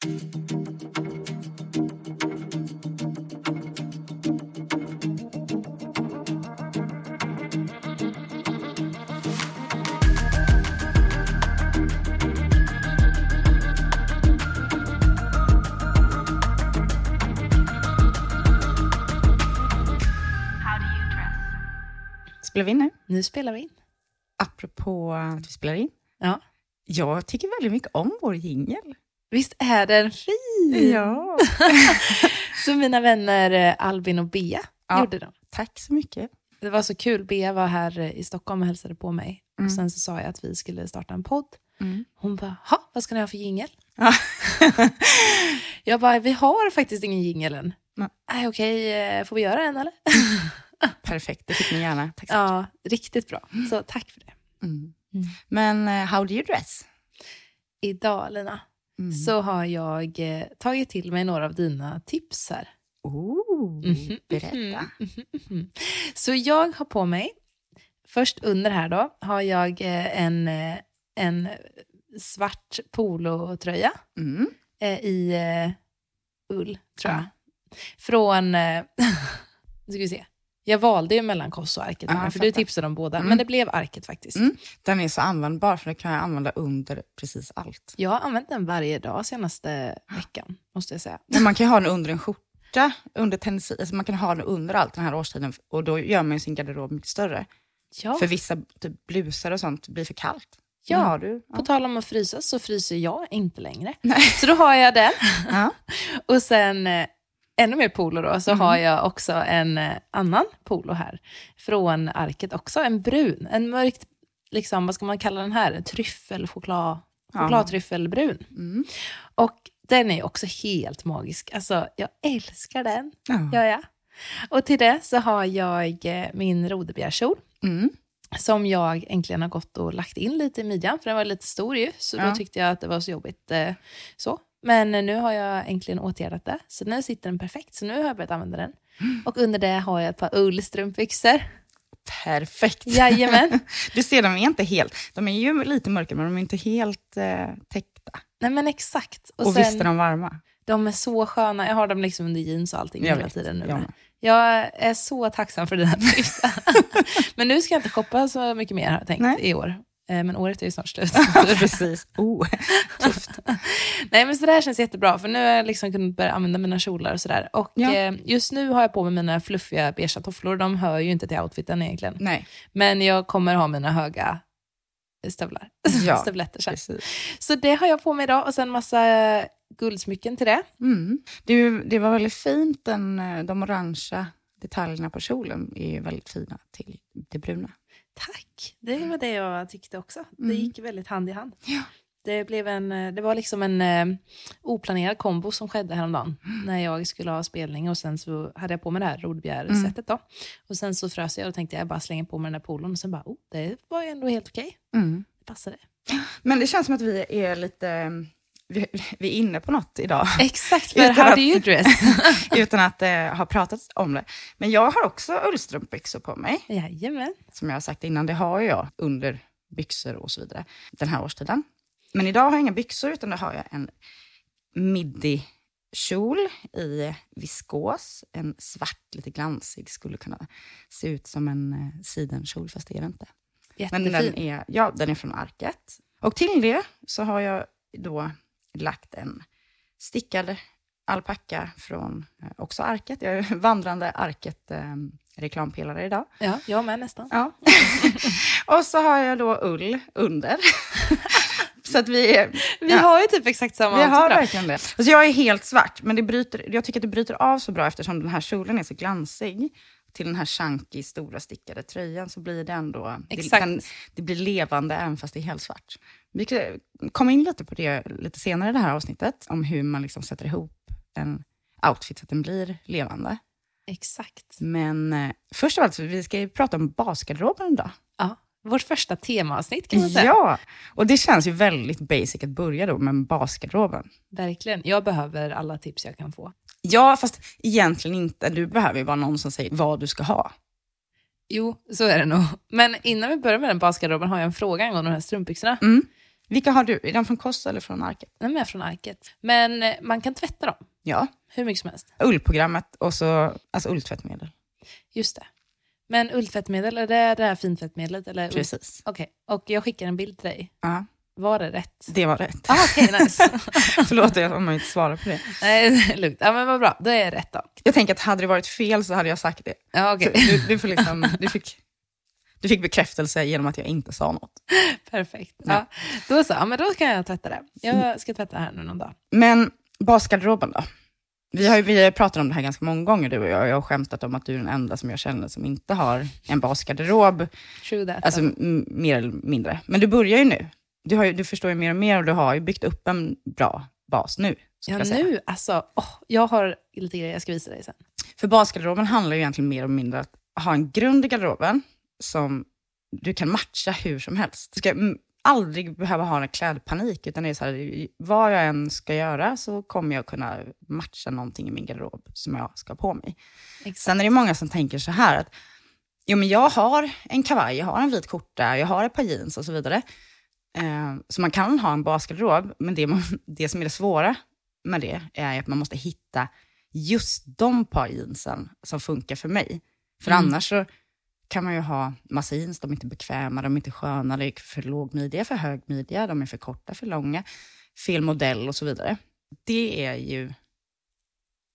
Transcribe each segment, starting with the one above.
Spelar vi in nu? Nu spelar vi in. Apropå att vi spelar in. Ja. Jag tycker väldigt mycket om vår jingel. Visst är den fin? Ja. Så mina vänner eh, Albin och Bea Ja. gjorde den. Tack så mycket. Det var så kul. Bea var här eh, i Stockholm och hälsade på mig. Mm. Och sen så sa jag att vi skulle starta en podd. Mm. Hon bara, ha, vad ska ni ha för jingel? Ja. Jag bara, vi har faktiskt ingen jingel än. Nej. Nej, okej, eh, får vi göra en eller? Perfekt, det fick ni gärna. Tack så Ja, riktigt bra. Så tack för det. Mm. Mm. Men uh, how do you dress? Idag, Lina, Mm. så har jag eh, tagit till mig några av dina tips här. Oh, berätta. mhm. Så jag har på mig, först under här då, har jag eh, en, eh, en svart polotröja Mm. i ull, tror jag. Från, nu ska vi se. Jag valde ju mellan Koss och Arket, Ja, för du tipsade om båda. Mm. Men det blev Arket faktiskt. Mm. Den är så användbar, för den kan jag använda under precis allt. Jag har använt den varje dag senaste veckan, måste jag säga. Men man kan ju ha den under en skjorta, under tennis, alltså man kan ha den under allt den här årstiden och då gör man ju sin garderob mycket större. Ja, För vissa typ, blusar och sånt blir för kallt. Ja, du? på tal om att frysa så fryser jag inte längre. Nej. Så då har jag den. Ja. Och sen eh, ännu mer polo då, så Mm. har jag också en eh, annan polo här. Från Arket också, en brun. En mörkt, liksom, vad ska man kalla den här? Tryffel, choklad, Ja. chokladtryffelbrun. Mm. Och den är också helt magisk. Alltså, jag älskar den. Ja. Gör jag. Och till det så har jag eh, min rodebjärskjol. Mm. Som jag äntligen har gått och lagt in lite i midjan, för den var lite stor ju. Så Ja. då tyckte jag att det var så jobbigt. Eh, så. Men nu har jag äntligen åtgärdat det. Så nu sitter den perfekt. Så nu har jag börjat använda den. Och under det har jag ett par ullstrumpbyxor. Perfekt. Jajamän. Du ser, de är inte helt, de är ju lite mörka men de är inte helt eh, täckta. Nej men exakt. Och, Och, visst sen, är de varma. de är så sköna. Jag har dem liksom under jeans och allting Jag hela vet, tiden nu. jag. Jag är så tacksam för dina tips. men nu ska jag inte shoppa så mycket mer har jag tänkt Nej. i år. Eh, Men året är ju snart slut. Precis. Oh, tufft. Nej men så det här känns jättebra för nu har jag liksom kunnat börja använda mina kjolar och sådär. Och Ja. eh, just nu har jag på mig mina fluffiga beiga tofflor. De hör ju inte till outfiten egentligen. Nej, Men jag kommer ha mina höga stövlar. Ja, Stövletter sen. precis. Så det har jag på mig idag och sen massa guldsmycken till det. Mm. Det, det var väldigt fint, den, eh, de orangea detaljerna på kjolen är ju väldigt fina till det bruna. Tack, det var det jag tyckte också. Det Mm. gick väldigt hand i hand. Ja. Det, blev en, eh, det var liksom en eh, oplanerad kombo som skedde häromdagen Mm. när jag skulle ha spelning och sen så hade jag på mig det här rodbjärsättet då. Och sen så frös jag och tänkte jag bara slänger på mig den där polon och sen bara, oh, det var ju ändå helt okej. Mm. Det passade. Men det känns som att vi är lite, vi, vi är inne på något idag. Exakt, för how att- do you dress? utan att eh, ha pratat om det. Men jag har också ullstrumpbyxor på mig. Jajamän. Som jag har sagt innan, det har jag under byxor och så vidare den här årstiden. Men idag har jag inga byxor, utan då har jag en midi-kjol i viskos. En svart, lite glansig, skulle kunna se ut som en eh, sidenkjol, fast det är det inte. Men Jättefin. den är, ja, den är från Arket. Och till det så har jag då lagt en stickad alpacka från eh, också Arket. Jag är vandrande Arket eh, idag. Ja, jag med nästan. Ja. och så har jag då ull under. så att vi är... Vi ja, har ju typ exakt samma vi har då. verkligen det. Alltså jag är helt svart, men det bryter, jag tycker att det bryter av så bra eftersom den här kjolen är så glansig. Till den här chunky, stora stickade tröjan så blir det ändå... Exakt. Det, det blir levande även fast det är helt svart. Vi komma in lite på det lite senare i det här avsnittet, om hur man liksom sätter ihop en outfit så att den blir levande. Exakt. Men eh, först av allt, vi ska ju prata om basgarderoben idag. Ja. Vårt första temaavsnitt kan man säga. Ja, och det känns ju väldigt basic att börja då med basgarderoben. Verkligen. Jag behöver alla tips jag kan få. Ja, fast egentligen inte. Du behöver ju bara någon som säger vad du ska ha. Jo, så är det nog. Men innan vi börjar med den basgarderoben har jag en fråga angående de här strumpbyxorna. Mm. Vilka har du? Är de från Kost eller från Arket? De är från Arket. Men eh, man kan tvätta dem Ja, hur mycket som helst. ullprogrammet och så alltså ulltvättmedel. Just det. Men ulltvättmedel, är det det här fintvättmedlet? Eller ull- Precis. Okej, och jag skickar en bild till dig. Ja, Var det rätt? det var rätt. Ah, Okej, nice. Förlåt om jag inte svarar på det. Nej, det lugnt. Ja, men vad bra. Då är jag rätt då. Jag tänker att hade det varit fel så hade jag sagt det. Ja, okej. du, du, får liksom, du, fick, du fick bekräftelse genom att jag inte sa något. Perfekt. Ja. Då så, ja, men då kan jag tvätta det. Jag ska tvätta här nu någon dag. Men basgarderoben då? Vi har ju vi pratat om det här ganska många gånger du och jag. Jag har skämtat om att du är den enda som jag känner som inte har en basgarderob. True that. Alltså m- mer eller mindre. Men du börjar ju nu. Du, har ju, du förstår ju mer och mer och du har ju byggt upp en bra bas nu. ja, nu alltså. åh, jag har lite grejer jag ska visa dig sen. För basgarderoben handlar ju egentligen mer och mindre om att ha en grund i garderoben som du kan matcha hur som helst. Du ska aldrig behöva ha en klädpanik, utan det är så här, vad jag än ska göra så kommer jag kunna matcha någonting i min garderob som jag ska ha på mig. Exakt. Sen är det många som tänker så här att jo, men jag har en kavaj, jag har en vit skjorta, jag har ett par jeans och så vidare. Eh, så man kan ha en basgarderob, men det, man, det som är det svåra med det är att man måste hitta just de par jeansen som funkar för mig. För Mm. annars så kan man ju ha massa jeans, de är inte bekväma, de är inte sköna, det är för låg midja, för hög midja, de är för korta, för långa, fel modell och så vidare. Det är ju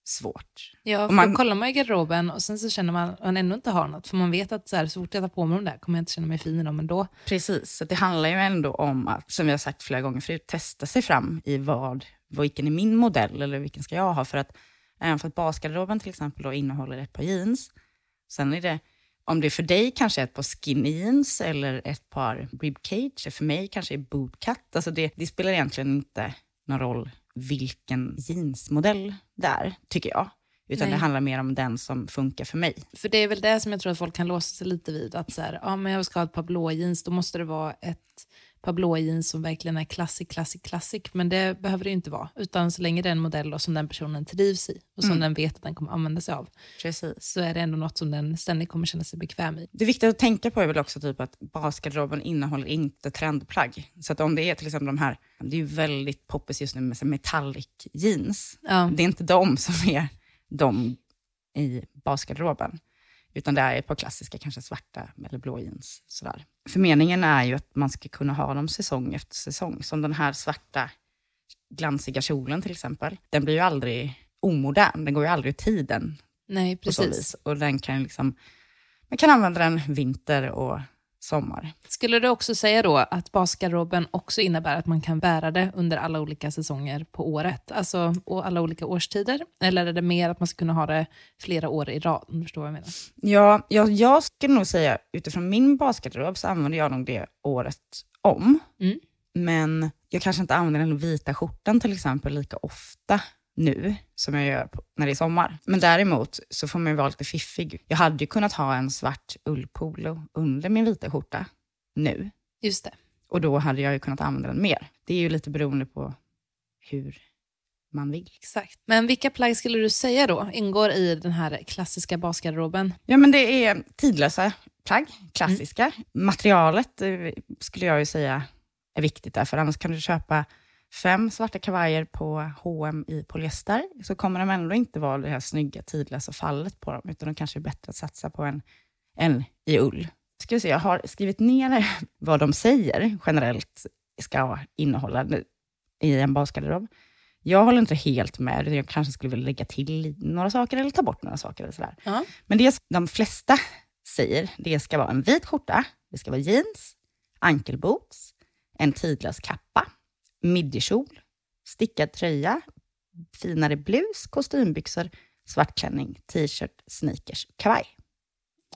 svårt. Ja, för man- då kollar man i garderoben och sen så känner man att man ändå inte har något. För man vet att så, här, så fort jag tar på mig de där kommer jag inte känna mig fin i dem ändå. Precis, så det handlar ju ändå om att, som vi har sagt flera gånger förut, testa sig fram i vad, vilken är min modell eller vilken ska jag ha? För att även för att basgarderoben till exempel då innehåller ett par jeans, sen är det, om det för dig kanske är ett par skinny jeans eller ett par ribcage, för mig kanske är bootcut, alltså det, det spelar egentligen inte någon roll vilken jeansmodell det är, tycker jag. Utan Nej. det handlar mer om den som funkar för mig. För det är väl det som jag tror att folk kan låsa sig lite vid. Att så här, ja, men jag ska ha ett par blå jeans, då måste det vara ett par blå jeans som verkligen är classic, classic, classic. Men det behöver det ju inte vara. Utan så länge det är en modell då som den personen trivs i och som Mm. den vet att den kommer använda sig av, Precis. så är det ändå något som den ständigt kommer känna sig bekväm i. Det viktiga att tänka på är väl också typ att basgarderoben innehåller inte trendplagg. Så att om det är till exempel de här, det är ju väldigt poppis just nu med metallic jeans. Ja, Det är inte de som är de i basgarderoben. Utan det är ett par klassiska, kanske svarta eller blå jeans. Sådär. För meningen är ju att man ska kunna ha dem säsong efter säsong. Som den här svarta glansiga kjolen till exempel. Den blir ju aldrig omodern, den går ju aldrig ur tiden nej precis. Och den kan liksom, man kan använda den vinter och sommar. Skulle du också säga då att basgarderoben också innebär att man kan bära det under alla olika säsonger på året? Alltså och alla olika årstider? Eller är det mer att man ska kunna ha det flera år i rad? Om du förstår vad jag menar. Ja, jag, jag skulle nog säga, utifrån min basgarderob så använder jag nog det året om. Mm. Men jag kanske inte använder den vita skjortan till exempel lika ofta nu som jag gör när det är sommar. Men däremot så får man ju vara lite fiffig. Jag hade ju kunnat ha en svart ullpolo under min vita skjorta nu. Just det. Och då hade jag ju kunnat använda den mer. Det är ju lite beroende på hur man vill. Exakt. Men vilka plagg skulle du säga då ingår i den här klassiska basgarderoben? Ja, men det är tidlösa plagg, klassiska. Materialet eh, skulle jag ju säga är viktigt där, för annars kan du köpa fem svarta kavajer på H&M i polyester, så kommer de ändå inte vara det här snygga tidlösa fallet på dem, utan de kanske är bättre att satsa på en, en i ull. Ska vi se, jag har skrivit ner vad de säger generellt ska innehålla i en basgarderob. Jag håller inte helt med, jag kanske skulle vilja lägga till några saker eller ta bort några saker. Eller sådär. Ja. Men det de flesta säger, det ska vara en vit skjorta, det ska vara jeans, ankelboots, en tidlös kappa, midjekjol, stickad tröja, finare blus, kostymbyxor, svart klänning, t-shirt, sneakers, kavaj.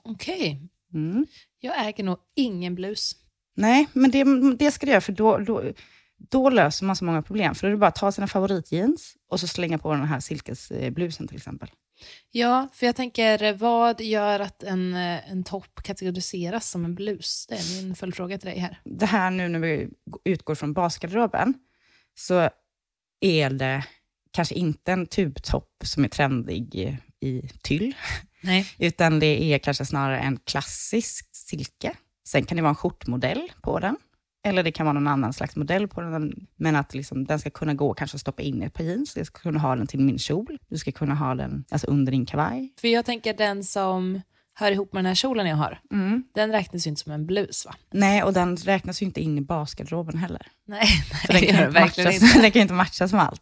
Okej. Mm. Jag äger nog ingen blus. Nej, men det, det ska du göra, för då, då, då löser man så många problem. För då är det bara att ta sina favoritjeans och så slänga på den här silkesblusen till exempel. Ja, för jag tänker, vad gör att en, eh, en topp kategoriseras som en blus? Det är min följdfråga till dig här. det här nu när vi utgår från basgarderoben, så är det kanske inte en tubtopp som är trendig i, i tyll, Nej. utan det är kanske snarare en klassisk silke. Sen kan det vara en skjortmodell på den, eller det kan vara någon annan slags modell på den, men att liksom, den ska kunna gå kanske stoppa in i ett par jeans, jag ska kunna ha den till min kjol, du ska kunna ha den alltså under din kavaj. För jag tänker den som hör ihop med den här kjolen jag har, Mm. den räknas ju inte som en blus va? Nej, och den räknas ju inte in i basgarderoben heller. Nej, För den det kan, gör det verkligen matchas, inte. den kan ju inte matchas med allt.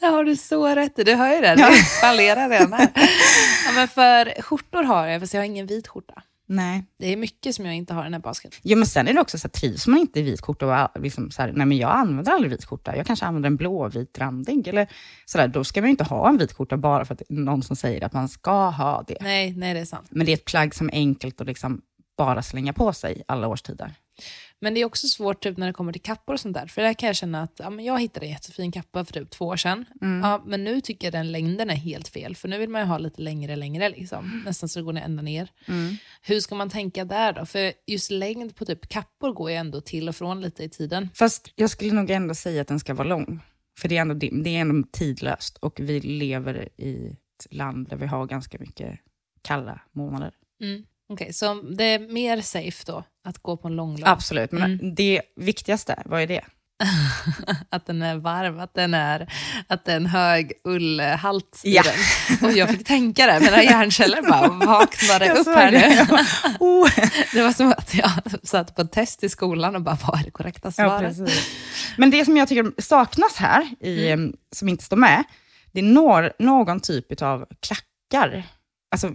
Det har du så rätt i. Du hör ju det. Ja. Du fallerar redan här. Ja, men för skjortor har jag, fast jag har ingen vit skjorta. Nej. Det är mycket som jag inte har i den här basket. Jo, men sen är det också så att trivs man inte i vit skjorta och liksom så här, nej men jag använder aldrig vit skjorta, jag kanske använder en blåvit randig eller sådär, då ska man ju inte ha en vit skjorta bara för att det är någon som säger att man ska ha det. Nej, nej, det är sant. Men det är ett plagg som är enkelt att liksom bara slänga på sig alla årstider. Men det är också svårt typ, när det kommer till kappor och sånt där. För där kan jag känna att ja, men jag hittade en jättefin kappa för typ två år sedan. Ja, men nu tycker jag den längden är helt fel. För nu vill man ju ha lite längre, längre liksom. Nästan så det går ända ner. Hur ska man tänka där då? För just längd på typ kappor går ju ändå till och från lite i tiden. Fast jag skulle nog ändå säga att den ska vara lång. För det är ändå, det är ändå tidlöst och vi lever i ett land där vi har ganska mycket kalla månader. Mm. Okej, så det är mer safe då att gå på en långlång? Absolut, men det viktigaste, vad är det? att den är varm, att den är, att det är en hög ullhalt i Ja. den. Och jag fick tänka det, mina hjärnceller bara vaknade upp här det. nu. Bara, oh. Det var som att jag satt på ett test i skolan och bara, vad är det korrekta Ja, svaret? precis. Men det som jag tycker saknas här, i, em, som inte står med, det är når, någon typ av klackar. Alltså,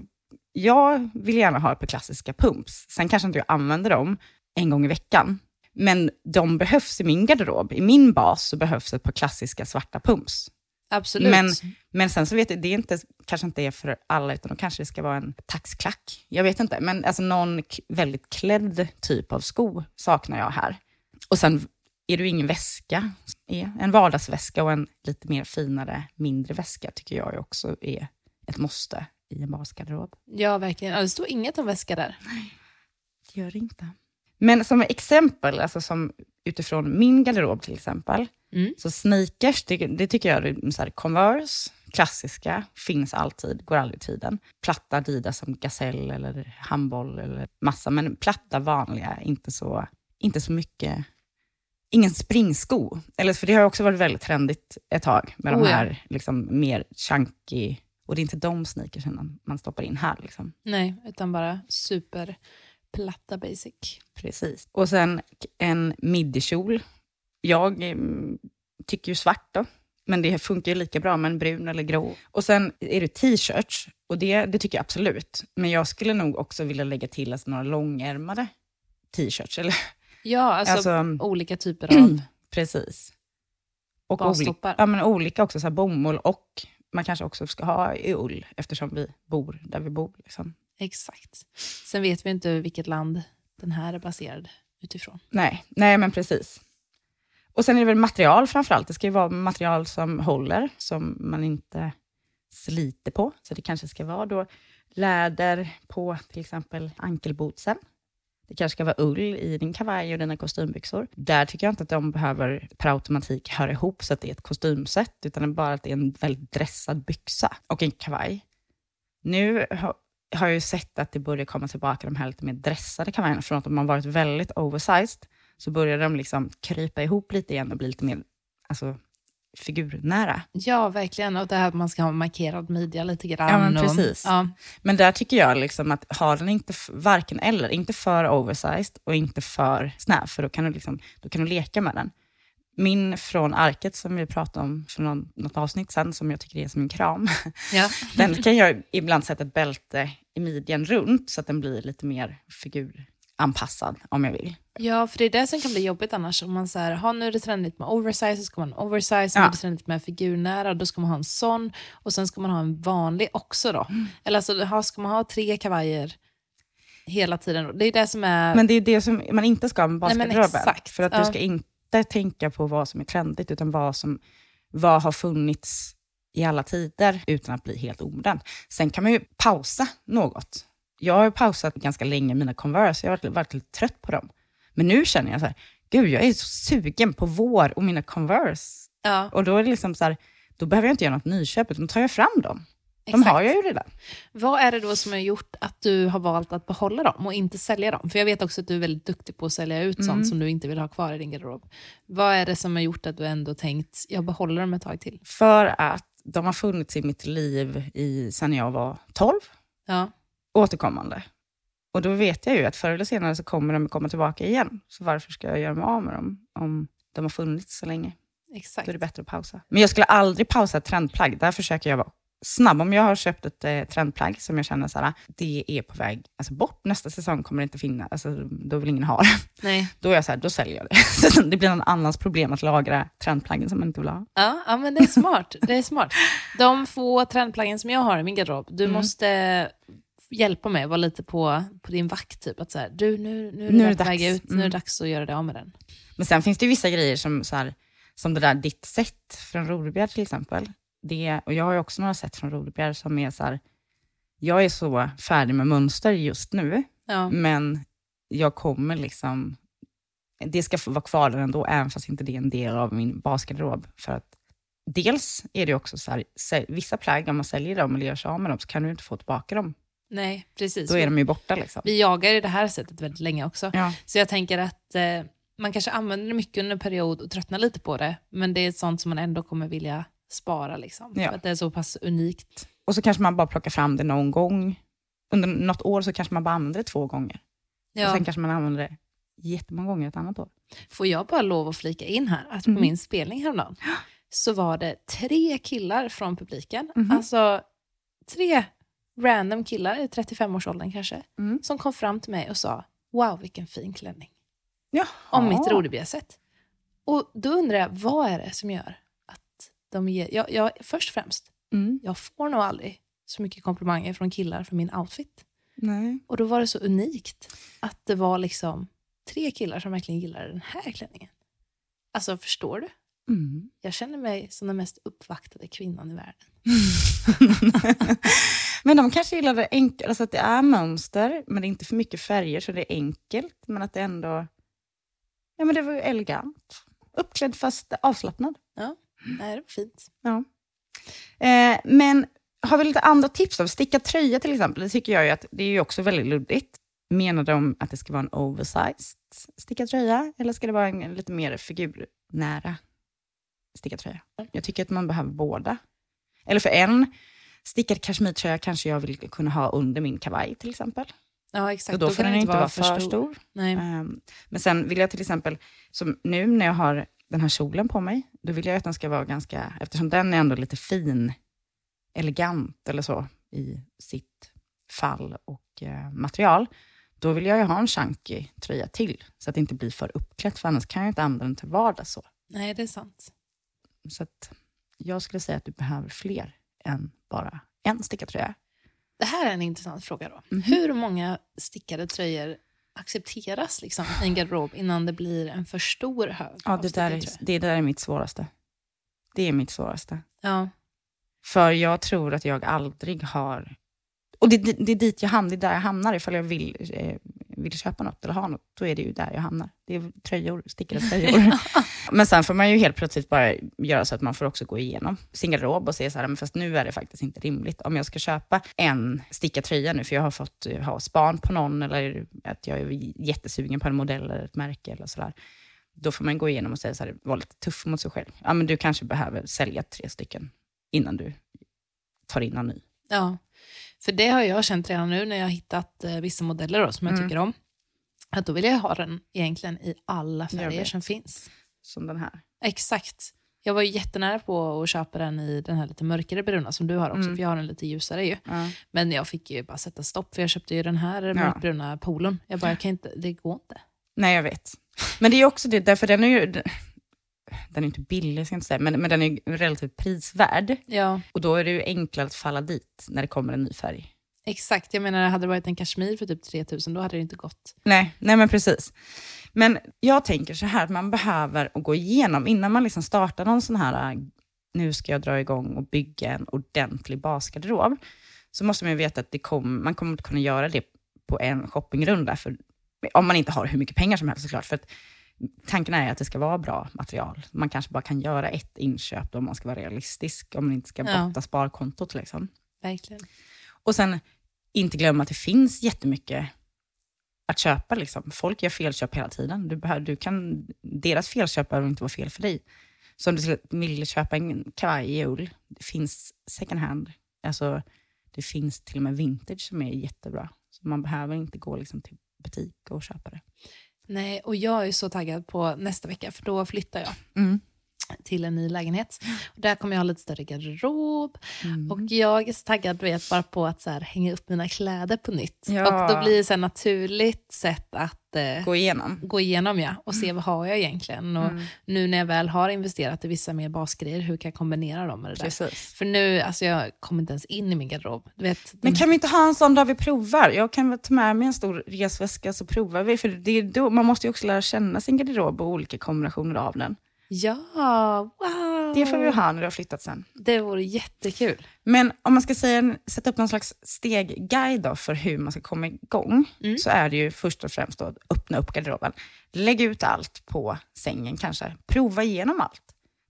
jag vill gärna ha ett par klassiska pumps. Sen kanske inte jag använder dem en gång i veckan. Men de behövs i min garderob. I min bas så behövs ett par klassiska svarta pumps. Absolut. Men, men sen så vet jag, det är inte, kanske inte är för alla, utan då kanske det ska vara en taxklack. Jag vet inte, men alltså någon väldigt klädd typ av sko saknar jag här. Och sen är det ju ingen väska. En vardagsväska och en lite mer finare, mindre väska tycker jag också är ett måste i en basgarderob. Ja, verkligen. Ja, det står inget om väska där. Det gör det inte. Men som exempel, alltså som utifrån min garderob till exempel, Mm. så sneakers, det, det tycker jag är så här, Converse, klassiska, finns alltid, går aldrig tiden. Platta Adidas som Gazelle eller handboll eller massa, men platta vanliga, inte så, inte så mycket, ingen springsko. Eller, för det har också varit väldigt trendigt ett tag med de Oh ja. här liksom, mer chunky, och det är inte de sneakersen man stoppar in här. Liksom. Nej, utan bara superplatta basic. Precis. Och sen en midjekjol. Jag mm, tycker ju svart då, men det funkar ju lika bra med en brun eller grå. Och sen är det t-shirts, och det, det tycker jag absolut. Men jag skulle nog också vilja lägga till alltså, några långärmade t-shirts. Eller, Ja, alltså, Alltså- olika typer av... precis. Och olika, ja, men olika också, så här bomull och man kanske också ska ha i ull, eftersom vi bor där vi bor. Liksom. Exakt. Sen vet vi inte vilket land den här är baserad utifrån. Nej, nej men precis. Och sen är det väl material framför allt. Det ska ju vara material som håller, som man inte sliter på. Så det kanske ska vara då läder på till exempel ankelbootsen. Det kanske ska vara ull i din kavaj och dina kostymbyxor. Där tycker jag inte att de behöver per automatik höra ihop så att det är ett kostymset, utan det är bara att det är en väldigt dressad byxa och en kavaj. Nu har har jag ju sett att det börjar komma tillbaka de här lite mer dressade kavajerna. Från att de har varit väldigt oversized, så börjar de liksom krypa ihop lite igen och bli lite mer alltså, figurnära. Ja, verkligen. Och det här att man ska ha markerad midja lite grann. Ja, men och- precis. Ja, Men där tycker jag liksom att ha den inte varken eller, inte för oversized och inte för snäv, för då kan du, liksom, då kan du leka med den. Min från arket som vi pratade om för någon, något avsnitt sen, som jag tycker är som en kram, ja. den kan jag ibland sätta ett bälte i midjan runt, så att den blir lite mer figuranpassad, om jag vill. Ja, för det är det som kan bli jobbigt annars. Om man säger, ha nu är det trendigt med oversize, så ska man ha oversize, nu Ja. är det trendigt med figurnära, då ska man ha en sån, och sen ska man ha en vanlig också då. Eller alltså, ha- ska man ha tre kavajer hela tiden? Det är det som är... Men det är det som man inte ska med men basgarderoben. exakt, För att ja. du ska inte tänka på vad som är trendigt, utan vad som vad har funnits i alla tider utan att bli helt omodernt. Sen kan man ju pausa något. Jag har pausat ganska länge mina Converse, jag har varit, varit lite trött på dem. Men nu känner jag så här, gud jag är så sugen på vår och mina Converse. ja. Och då är det liksom så här, då behöver jag inte göra något nyköp, utan tar jag fram dem. De har jag ju redan. Vad är det då som har gjort att du har valt att behålla dem och inte sälja dem? För jag vet också att du är väldigt duktig på att sälja ut Mm. sånt som du inte vill ha kvar i din garderob. Vad är det som har gjort att du ändå tänkt, jag behåller dem ett tag till? För att de har funnits i mitt liv i, sen jag var 12, Ja, återkommande. Och då vet jag ju att förr eller senare så kommer de komma tillbaka igen. Så varför ska jag göra mig av med dem om de har funnits så länge? exakt. Då är det bättre att pausa. Men jag skulle aldrig pausa ett trendplagg. Där försöker jag vara snabb. Om jag har köpt ett eh, trendplagg som jag känner så här, det är på väg alltså, bort, nästa säsong kommer det inte finnas, alltså, då vill ingen ha det. Nej. Då är jag så här, då säljer jag det. Det blir någon annans problem att lagra trendplaggen som man inte vill ha. Ja, ja, men det är smart. Det är smart. De få trendplaggen som jag har i min garderob, du Mm. måste hjälpa mig, vara lite på, på din vakt. Typ, att så här, du, nu, nu är Nu det är där det dags. ut, nu är det Mm. dags att göra det av med den. Men sen finns det ju vissa grejer som, så här, som det där ditt set från Roderbjer till exempel. Det, och jag har ju också några set från Roderbjer som är så här, jag är så färdig med mönster just nu, Ja, men jag kommer liksom, det ska vara kvar där ändå, även fast inte det är en del av min basgarderob. För att dels är det också så här, vissa plagg, om man säljer dem eller gör sig av med dem, så kan du inte få tillbaka dem. Nej, precis. Då är de ju borta liksom. Vi jagar i det här sättet väldigt länge också. Ja. Så jag tänker att eh, man kanske använder det mycket under en period och tröttnar lite på det, men det är sånt som man ändå kommer vilja spara. Liksom, Ja. För att det är så pass unikt. Och så kanske man bara plockar fram det någon gång. Under något år så kanske man bara använder det två gånger. Och Ja. sen kanske man använder det jättemånga gånger ett annat år. Får jag bara lov att flika in här, att på Mhm. min spelning häromdagen så var det tre killar från publiken, Mhm. alltså tre random killar i 35-årsåldern kanske, Mm. som kom fram till mig och sa “Wow, vilken fin klänning” Jaha. om mitt rodebjäset. Och då undrar jag, vad är det som gör att de ger... Jag, jag, först och främst, Mm. jag får nog aldrig så mycket komplimanger från killar för min outfit. Nej. Och då var det så unikt att det var liksom tre killar som verkligen gillade den här klänningen. Alltså, förstår du? Mm. Jag känner mig som den mest uppvaktade kvinnan i världen. men de kanske gillar det enkelt, alltså att det är mönster, men det är inte för mycket färger, så det är enkelt, men att det ändå... Ja, men det var ju elegant. Uppklädd fast avslappnad. Nej, det var fint. Ja. Eh, men har vi lite andra tips då? Sticka tröja till exempel, det tycker jag ju att det är ju också väldigt luddigt. Menar de att det ska vara en oversized stickad tröja, eller ska det vara en lite mer figurnära stickad tröja? Jag tycker att man behöver båda. Eller för en stickad kashmirtröja kanske jag vill kunna ha under min kavaj till exempel. Ja, exakt. Och då, får kan den inte vara för stor. Nej. Ehm, men sen vill jag till exempel, som nu när jag har den här kjolen på mig, då vill jag att den ska vara ganska, eftersom den är ändå lite fin, elegant eller så i sitt fall och eh, material, då vill jag ju ha en chunky tröja till, så att det inte blir för uppklätt, för annars kan jag inte använda den till vardags så. Nej, det är sant. Så att jag skulle säga att du behöver fler än bara en stickad tröja. Det här är en intressant fråga då. Mhm. Hur många stickade tröjor accepteras liksom, i en garderob innan det blir en för stor hög Ja, det där, är, det där är mitt svåraste. Det är mitt svåraste. Ja, För jag tror att jag aldrig har... Och det, det, det är dit jag hamnar, det är där jag hamnar ifall jag vill, eh, vill köpa något eller ha något. Då är det ju där jag hamnar. Det är tröjor, stickade tröjor. men sen får man ju helt plötsligt bara göra så att man får också gå igenom sin garderob och se så här, men fast nu är det faktiskt inte rimligt. Om jag ska köpa en stickad tröja nu, för jag har fått eh, ha span på någon, eller att jag är jättesugen på en modell eller ett märke eller sådär. Då får man gå igenom och säga så här, vara lite tuff mot sig själv. Ja, men du kanske behöver sälja tre stycken innan du tar in en ny. ja. För det har jag känt redan nu när jag har hittat eh, vissa modeller då, som jag Mm. tycker om. Att då vill jag ha den egentligen i alla färger som finns. Som den här. Exakt. Jag var ju jättenära på att köpa den i den här lite mörkare bruna som du har också, Mm. för jag har den lite ljusare ju. Ja. Men jag fick ju bara sätta stopp, för jag köpte ju den här mörkbruna polon. Jag bara, jag kan inte, det går inte. Nej, jag vet. Men det är också det, därför den är ju... Den är inte billig, ska jag inte säga, men, men den är relativt prisvärd. Ja, Och då är det ju enklare att falla dit när det kommer en ny färg. exakt. Jag menar, hade det varit en kashmir för typ 3000, då hade det inte gått. Nej, nej men precis. Men jag tänker så här, att man behöver gå igenom, innan man liksom startar någon sån här, äh, nu ska jag dra igång och bygga en ordentlig basgarderob, så måste man ju veta att det kom, man kommer inte kunna göra det på en shoppingrunda, för, om man inte har hur mycket pengar som helst såklart. För att tanken är att det ska vara bra material. Man kanske bara kan göra ett inköp om man ska vara realistisk, om man inte ska Ja. botta sparkontot. Liksom. Verkligen. Och sen inte glömma att det finns jättemycket att köpa. Liksom. Folk gör felköp hela tiden. Du behöver, du kan, deras felköp behöver inte vara fel för dig. Så om du vill köpa en kavaj i ull, det finns second hand. Alltså, det finns till och med vintage som är jättebra. Så man behöver inte gå liksom till butik och köpa det. Nej, och jag är så taggad på nästa vecka, för då flyttar jag. Mm till en ny lägenhet. Och där kommer jag ha lite större garderob. Mm. Och jag är så taggad vet, bara på att så här, hänga upp mina kläder på nytt. Ja. Och då blir det så här naturligt sätt att eh, Gå igenom. gå igenom ja, och se vad har jag egentligen. Och Mm. nu när jag väl har investerat i vissa mer basgrejer, hur kan jag kombinera dem med det där? Precis. För nu, alltså jag kommer inte ens in i min garderob. Du vet, Men kan vi inte ha en sån där vi provar? Jag kan väl ta med mig en stor resväska så provar vi. För det är då, man måste ju också lära känna sin garderob och olika kombinationer av den. Ja, wow! Det får vi ha när du har flyttat sen. Det vore jättekul. Men om man ska säga, sätta upp någon slags stegguide för hur man ska komma igång, Mm. så är det ju först och främst att öppna upp garderoben. Lägg ut allt på sängen kanske. Prova igenom allt.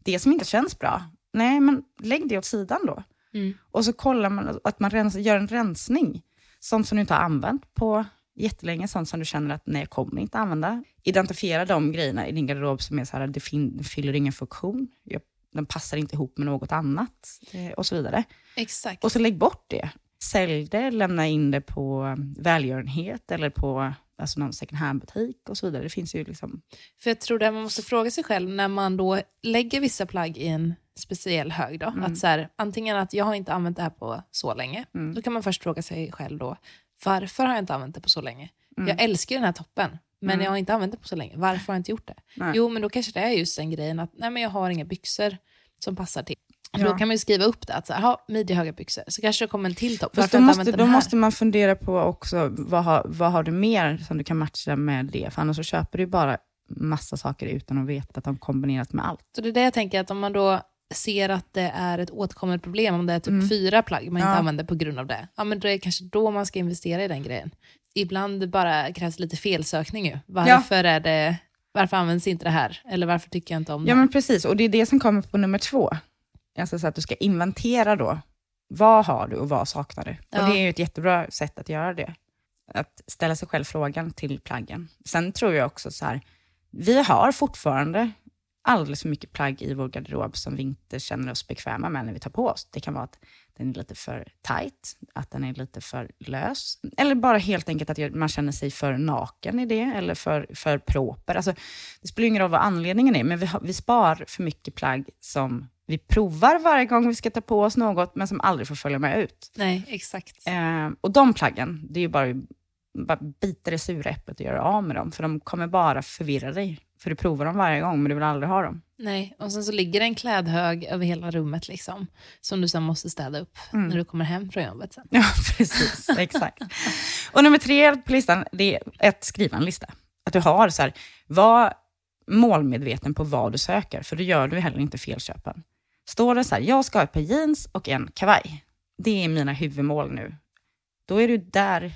Det som inte känns bra, nej men lägg det åt sidan då. Mm. Och så kollar man att man rens, gör en rensning. Sånt som du inte har använt på jättelänge, sånt som du känner att nej, jag kommer inte använda. Identifiera de grejerna i din garderob som är så här, det fyller ingen funktion. Jag, den passar inte ihop med något annat eh, och så vidare. Exakt. Och så lägg bort det. Sälj det, lämna in det på välgörenhet eller på alltså någon second hand-butik och så vidare. Det finns ju liksom... För jag tror att man måste fråga sig själv när man då lägger vissa plagg i en speciell hög. Då, Mm. att så här, antingen att jag har inte använt det här på så länge. Mm. Då kan man först fråga sig själv då, varför har jag inte använt det på så länge? Mm. Jag älskar ju den här toppen, men Mm. jag har inte använt det på så länge. Varför har jag inte gjort det? Nej. Jo, men då kanske det är just den grejen att nej, men jag har inga byxor som passar till. Ja. Då kan man ju skriva upp det, att så här, ha midjehöga byxor. Så kanske det kommer en till topp. Fast då måste, då måste man fundera på också, vad har, vad har du mer som du kan matcha med det? För annars så köper du bara massa saker utan att veta att de kombinerat med allt. Så det är det jag tänker, att om man då ser att det är ett återkommande problem, om det är typ Mm. fyra plagg man Ja. inte använder på grund av det, ja, men det är kanske då man ska investera i den grejen. Ibland bara krävs lite felsökning ju. Varför, är det, varför används inte det här? Eller varför tycker jag inte om Ja det? men precis, och det är det som kommer på nummer två. Alltså så att du ska inventera då, vad har du och vad saknar du? Ja. Och det är ju ett jättebra sätt att göra det. Att ställa sig själv frågan till plaggen. Sen tror jag också så här, vi har fortfarande alldeles för mycket plagg i vår garderob som vi inte känner oss bekväma med när vi tar på oss. Det kan vara att den är lite för tight, att den är lite för lös. Eller bara helt enkelt att man känner sig för naken i det, eller för, för proper. Alltså, det spelar ingen roll vad anledningen är, men vi, vi spar för mycket plagg som vi provar varje gång vi ska ta på oss något, men som aldrig får följa med ut. Nej, exakt. Eh, och de plaggen, det är ju bara, bara bita det sura äpplet och göra av med dem, för de kommer bara förvirra dig. För du provar dem varje gång, men du vill aldrig ha dem. Nej, och sen så ligger det en klädhög över hela rummet liksom, som du sen måste städa upp Mm. när du kommer hem från jobbet sen. Ja, precis. Exakt. Och nummer tre på listan, det är att skriva en lista. Att du har så här, var målmedveten på vad du söker, för då gör du heller inte felköpen. Står det så här, jag ska ha ett par jeans och en kavaj. Det är mina huvudmål nu. Då är du där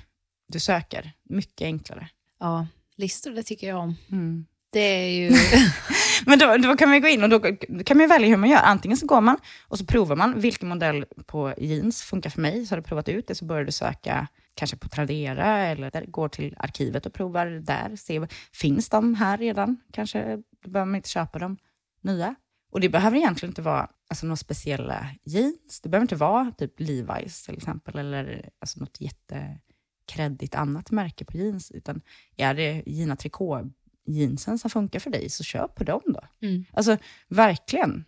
du söker. Mycket enklare. Ja, listor det tycker jag om. Mm. Det är ju... Men då, då kan man ju gå in och då, kan man ju välja hur man gör. Antingen så går man och så provar man vilken modell på jeans funkar för mig. Så har du provat ut det så börjar du söka kanske på Tradera eller där, går till arkivet och provar där. Se, finns de här redan? Kanske då behöver man inte köpa dem nya. Och det behöver egentligen inte vara alltså, några speciella jeans. Det behöver inte vara typ Levi's till exempel eller alltså, något jättekreddigt annat märke på jeans. Utan är det Gina Tricot jeansen som funkar för dig, så köp på dem då. Mm. Alltså verkligen.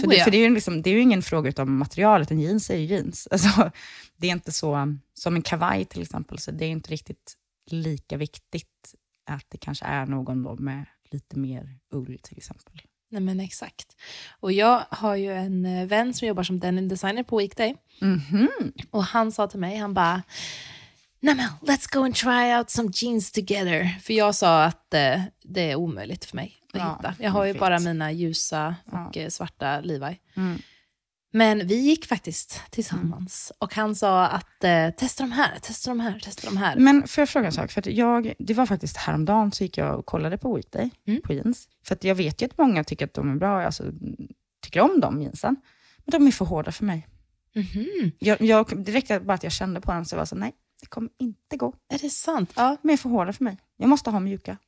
För, Oh, det, ja. för det, är ju liksom, det är ju ingen fråga om materialet, en jeans är ju jeans. Alltså, det är inte så, som en kavaj till exempel, så det är inte riktigt lika viktigt att det kanske är någon med lite mer ull till exempel. Nej men exakt. Och jag har ju en eh, vän som jobbar som denim designer på Weekday. Mhm. Och han sa till mig, han bara, nej men let's go and try out some jeans together. För jag sa att eh, det är omöjligt för mig att Ja, hitta. Jag har ju fint. bara mina ljusa Ja. och eh, svarta Levi. Mm. Men vi gick faktiskt tillsammans och han sa att eh, testa de här, testa de här, testa de här. Men får jag fråga en sak? För jag, det var faktiskt häromdagen så gick jag och kollade på Weekday, Mm. på jeans. För jag vet ju att många tycker att de är bra, alltså, tycker om de jeansen. Men de är för hårda för mig. Mhm. Jag, jag, direkt bara att jag kände på den så var jag så nej, det kommer inte gå. Är det sant? Ja, De är för hårda för mig. Jag måste ha mjuka.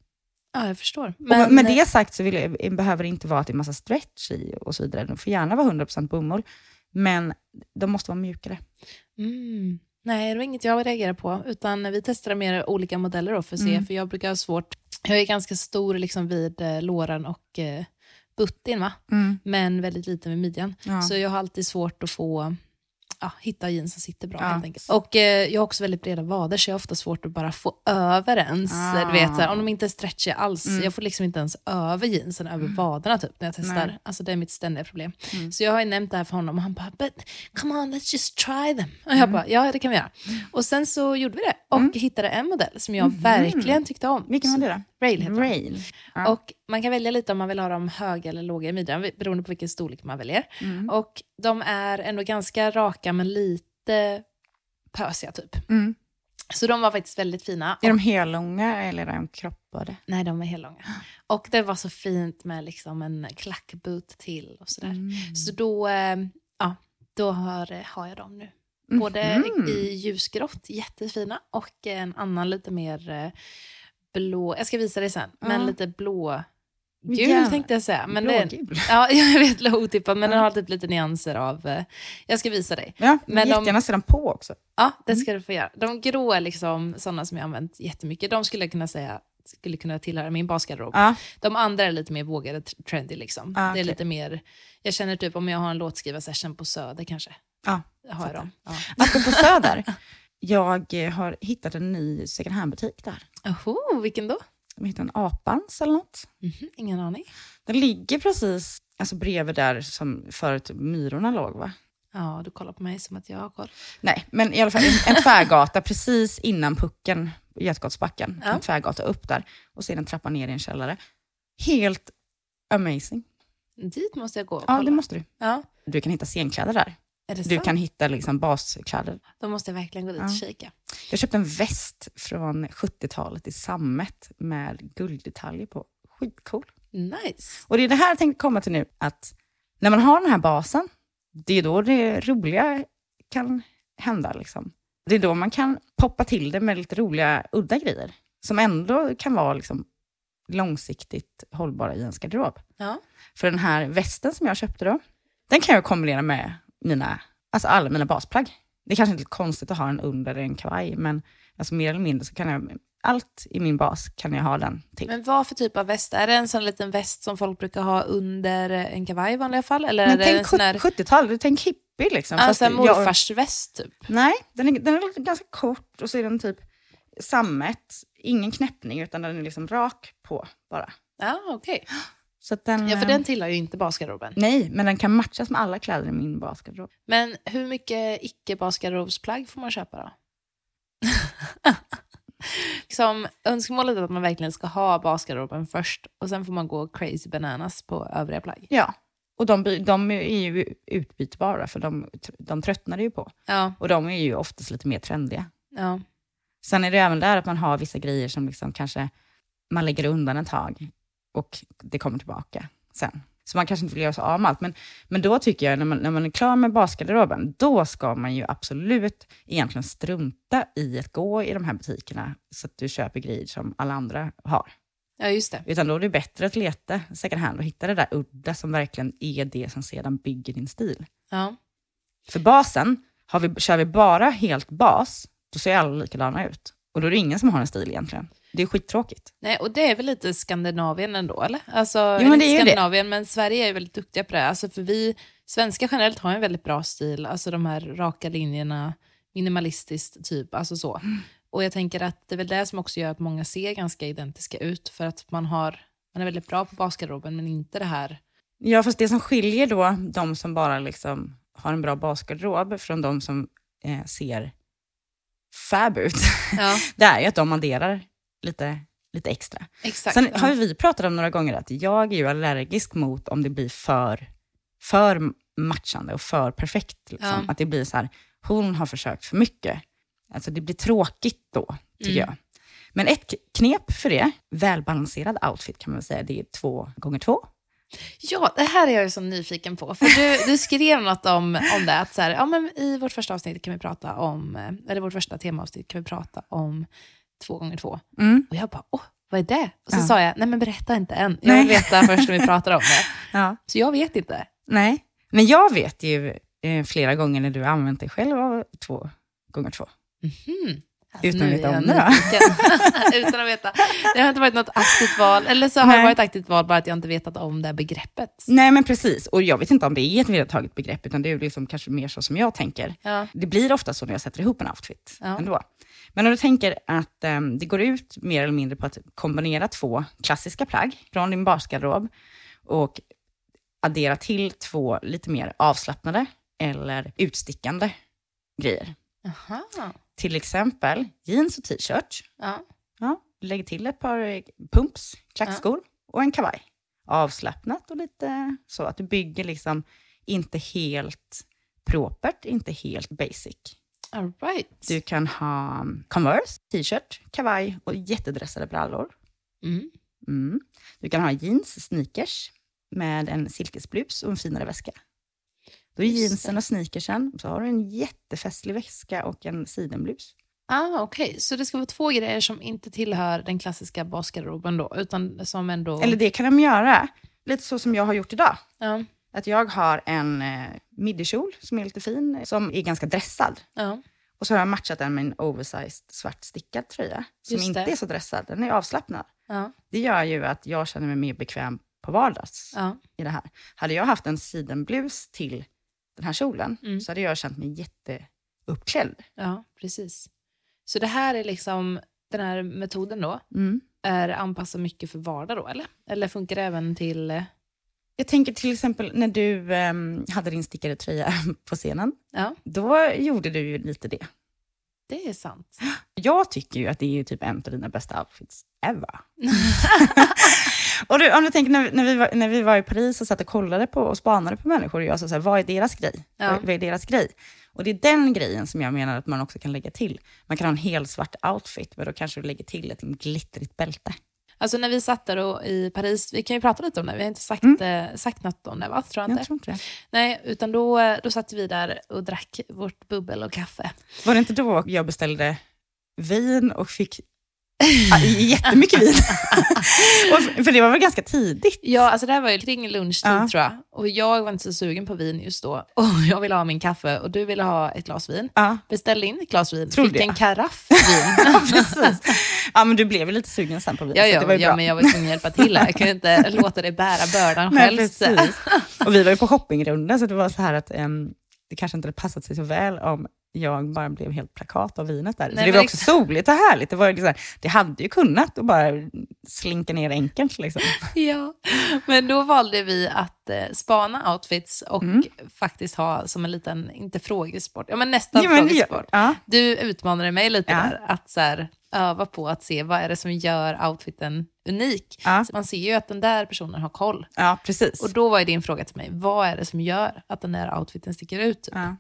ja jag förstår. Men, och med det sagt så jag, behöver det inte vara att det är massa stretch i och så vidare. De får gärna vara 100% bomull, men de måste vara mjukare. Mm. Nej, det var inget jag reagerade på, utan vi testade mer olika modeller då för att se, Mm. för jag brukar ha svårt, jag är ganska stor liksom vid eh, låren och eh, buttin, va? men väldigt liten vid midjan. Ja. Så jag har alltid svårt att få ja, hitta jeans som sitter bra Ja. helt enkelt. Och eh, jag har också väldigt breda vader så jag har ofta svårt att bara få över ens. Ah. Du vet, här, om de inte är stretchiga alls. Mm. Jag får liksom inte ens över jeansen, över vaderna typ när jag testar. Nej. Alltså det är mitt ständiga problem. Mm. Så jag har ju nämnt det här för honom och han bara, but come on let's just try them. Och jag Mm. bara, ja det kan vi göra. Och sen så gjorde vi det och Mm. hittade en modell som jag Mhm. verkligen tyckte om. Vilken var det då? Rail heter. Rail. Ja. Och man kan välja lite om man vill ha dem höga eller låga i midjan, beroende på vilken storlek man väljer. Mm. Och de är ändå ganska raka men lite pösiga typ. Mm. Så de var faktiskt väldigt fina. Är de hellånga eller är de kroppade? Nej, de är helt långa. Och det var så fint med liksom en klackboot till och sådär. Mm. Så då, eh, ja, då har, har jag dem nu. Både Mhm. i ljusgrått, jättefina, och en annan lite mer eh, blå. Jag ska visa dig sen, men lite blå. Gul Gärna. tänkte jag säga. Men det, ja, jag vet, lite otippat, men den har typ lite nyanser av... Eh, jag ska visa dig. Ja, Men de- jättegärna se dem på också. Ja, det Mm. ska du få göra. De grå är liksom sådana som jag använt jättemycket. De skulle jag kunna säga skulle kunna tillhöra min basgarderob. Ja. De andra är lite mer vågade, trendy liksom. Ah, Det är okej. lite mer, jag känner typ om jag har en låtskrivarsession på Söder kanske. Ja, har jag dem. Ja. Apropå Söder, jag har hittat en ny second hand-butik där. Oho, vilken då? De heter en Apans eller något. Mhm, ingen aning. Den ligger precis alltså, bredvid där som förut Myrorna låg va? Ja, du kollar på mig som att jag har koll. Nej, men i alla fall en, en tvärgata precis innan pucken, Götgatsbacken. Ja. En tvärgata upp där och sedan en trappa ner i en källare. Helt amazing. Dit måste jag gå och Ja, kolla. det måste du. Ja, Du kan hitta scenkläder där. Du sant? kan hitta liksom baskläder. Då måste jag verkligen gå dit och Ja. kika. Jag köpte en väst från 70-talet i sammet med gulddetaljer på. Skitcool. Nice. Och det är det här jag tänkte komma till nu, att när man har den här basen, det är då det roliga kan hända. Liksom. Det är då man kan poppa till det med lite roliga, udda grejer, som ändå kan vara liksom, långsiktigt hållbara i ens garderob. Ja. För den här västen som jag köpte då, den kan jag kombinera med mina, alltså alla mina basplagg. Det är kanske inte konstigt att ha den under en kavaj, men alltså mer eller mindre så kan jag, allt i min bas kan jag ha den till. Men vad för typ av väst? Är det en sån liten väst som folk brukar ha under en kavaj i vanliga fall? Eller är Men det en tänk sån här, 70-tal, tänk hippie liksom. alltså en jag- morfars väst typ? Nej, den är, den är ganska kort och så är den typ sammet, ingen knäppning utan den är liksom rak på bara. Ja, okej. Så att den, Ja, för eh, den tillhör ju inte basgarderoben. Nej, men den kan matchas med alla kläder i min basgarderob. Men hur mycket icke-basgarderobsplagg får man köpa då? liksom, önskemålet är att man verkligen ska ha basgarderoben först och sen får man gå crazy bananas på övriga plagg. Ja, och de, de är ju utbytbara för de, de tröttnar ju på. Ja, Och de är ju oftast lite mer trendiga. ja. Sen är det även där att man har vissa grejer som liksom kanske man lägger undan ett tag och det kommer tillbaka sen. Så man kanske inte vill göra sig av med allt. Men, men då tycker jag, när man, när man är klar med basgarderoben, då ska man ju absolut egentligen strunta i att gå i de här butikerna så att du köper grejer som alla andra har. ja just det. Utan då är det bättre att leta second hand och hitta det där udda som verkligen är det som sedan bygger din stil. Ja. För basen, har vi, kör vi bara helt bas, då ser alla likadana ut. Och då är det ingen som har en stil egentligen. Det är skittråkigt. Nej, och det är väl lite Skandinavien ändå, eller? Alltså, Jo, men det är inte det. Skandinavien, men Sverige är väldigt duktiga på det. Alltså, för vi svenskar generellt har en väldigt bra stil, alltså de här raka linjerna, minimalistiskt typ, alltså så. Mm. Och jag tänker att det är väl det som också gör att många ser ganska identiska ut, för att man, har, man är väldigt bra på basgarderoben, men inte det här. Ja, fast det som skiljer då de som bara liksom har en bra basgarderob från de som eh, ser fab ut, Ja, det är ju att de adderar lite, lite extra. exakt. Sen har vi pratat om några gånger att jag är ju allergisk mot om det blir för, för matchande och för perfekt. Liksom. Ja. Att det blir så här, hon har försökt för mycket. Alltså det blir tråkigt då, tycker Mm. jag. Men ett knep för det, välbalanserad outfit kan man säga, det är två gånger två. Ja, det här är jag ju så nyfiken på. För du, du skrev något om, om det, att så här, ja, men i vårt första avsnitt kan vi prata om, eh, eller vårt första temaavsnitt kan vi prata om två gånger två. Mm. Och jag bara, åh, vad är det? Och så Ja. sa jag, nej men berätta inte än. Jag vill Nej. veta först när vi pratar om det. Ja. Så jag vet inte. Nej, men jag vet ju eh, flera gånger när du har använt dig själv av två gånger två. Mhm. Alltså, Utan att veta om det då? Utan att veta. Det har inte varit något aktivt val, eller så har Nej. det varit aktivt val, bara att jag inte vetat om det här begreppet. Nej, men precis. Och jag vet inte om det är ett vedertaget begrepp, utan det är liksom kanske mer så som jag tänker. Ja. Det blir ofta så när jag sätter ihop en outfit Ja. ändå. Men om du tänker att ehm, det går ut mer eller mindre på att kombinera två klassiska plagg från din basgarderob och addera till två lite mer avslappnade eller utstickande grejer. Aha. Till exempel jeans och t-shirt. Ja. Ja, lägg till ett par eh, pumps, klackskor och en kavaj. Avslappnat och lite så att du bygger liksom inte helt propert, inte helt basic. All right. Du kan ha Converse, t-shirt, kavaj och jättedressade brallor. Mm. Mm. Du kan ha jeans, sneakers med en silkesblus och en finare väska. Då är Just jeansen och sneakersen, så har du en jättefestlig väska och en sidenblus. Ah, Okej, så det ska vara två grejer som inte tillhör den klassiska basgarderoben då, utan som ändå... Eller det kan de göra, lite så som jag har gjort idag. Ja. Att jag har en eh, middykjol som är lite fin, som är ganska dressad. Ja. Och så har jag matchat den med en oversized svart stickad tröja, som Just inte det. är så dressad, den är avslappnad. Ja. Det gör ju att jag känner mig mer bekväm på vardags Ja. i det här. Hade jag haft en sidenblus till den här kjolen Mm. så hade jag känt mig jätteuppklädd. ja, precis. Så det här är liksom, den här metoden då, Mm. är anpassad mycket för vardag då, eller? Eller funkar det även till... Jag tänker till exempel när du ehm, hade din stickade tröja på scenen, Ja, då gjorde du ju lite det. det är sant. Jag tycker ju att det är typ en av dina bästa outfits ever. och du, om du tänker när, när, vi var, när vi var i Paris och satt och kollade på och spanade på människor, och jag sa så här, vad är deras grej? Ja. Vad, vad är deras grej? Och det är den grejen som jag menar att man också kan lägga till. Man kan ha en helt svart outfit, men då kanske du lägger till ett glittrigt bälte. Alltså när vi satt där och, i Paris, vi kan ju prata lite om det, vi har inte sagt, Mm. eh, sagt något om det va? Tror jag Jag inte. tror inte det. Nej, utan då, då satt vi där och drack vårt bubbel och kaffe. Var det inte då jag beställde vin och fick ja, jättemycket vin? för det var väl ganska tidigt? Ja, alltså det här var ju kring lunchtid Ja. tror jag. Och jag var inte så sugen på vin just då. Och jag ville ha min kaffe och du ville ha ett glas vin. Ja, Beställde in ett glas vin, Trodde fick en jag. karaff vin. precis. Ja, men du blev väl lite sugen sen på vin, ja, så det ja, var ju ja, bra. men jag var tvungen att hjälpa till här. Jag kunde inte låta dig bära bördan Nej, själv. precis. Och vi var ju på shoppingrunda, så det var så här att em, det kanske inte hade passat sig så väl om jag bara blev helt plakat av vinet där. Nej, så det var också soligt och härligt. Det, var här, det hade ju kunnat att bara slinka ner enkelt. Liksom. Ja, men då valde vi att eh, spana outfits och Mm. faktiskt ha som en liten, inte frågesport, ja men nästan Ja, men, frågesport. ja, Du utmanade mig lite Ja. där, att så här, öva på att se vad är det som gör outfiten unik. Ja. Så man ser ju att den där personen har koll. ja, precis. Och då var ju din fråga till mig, vad är det som gör att den där outfiten sticker ut? ja.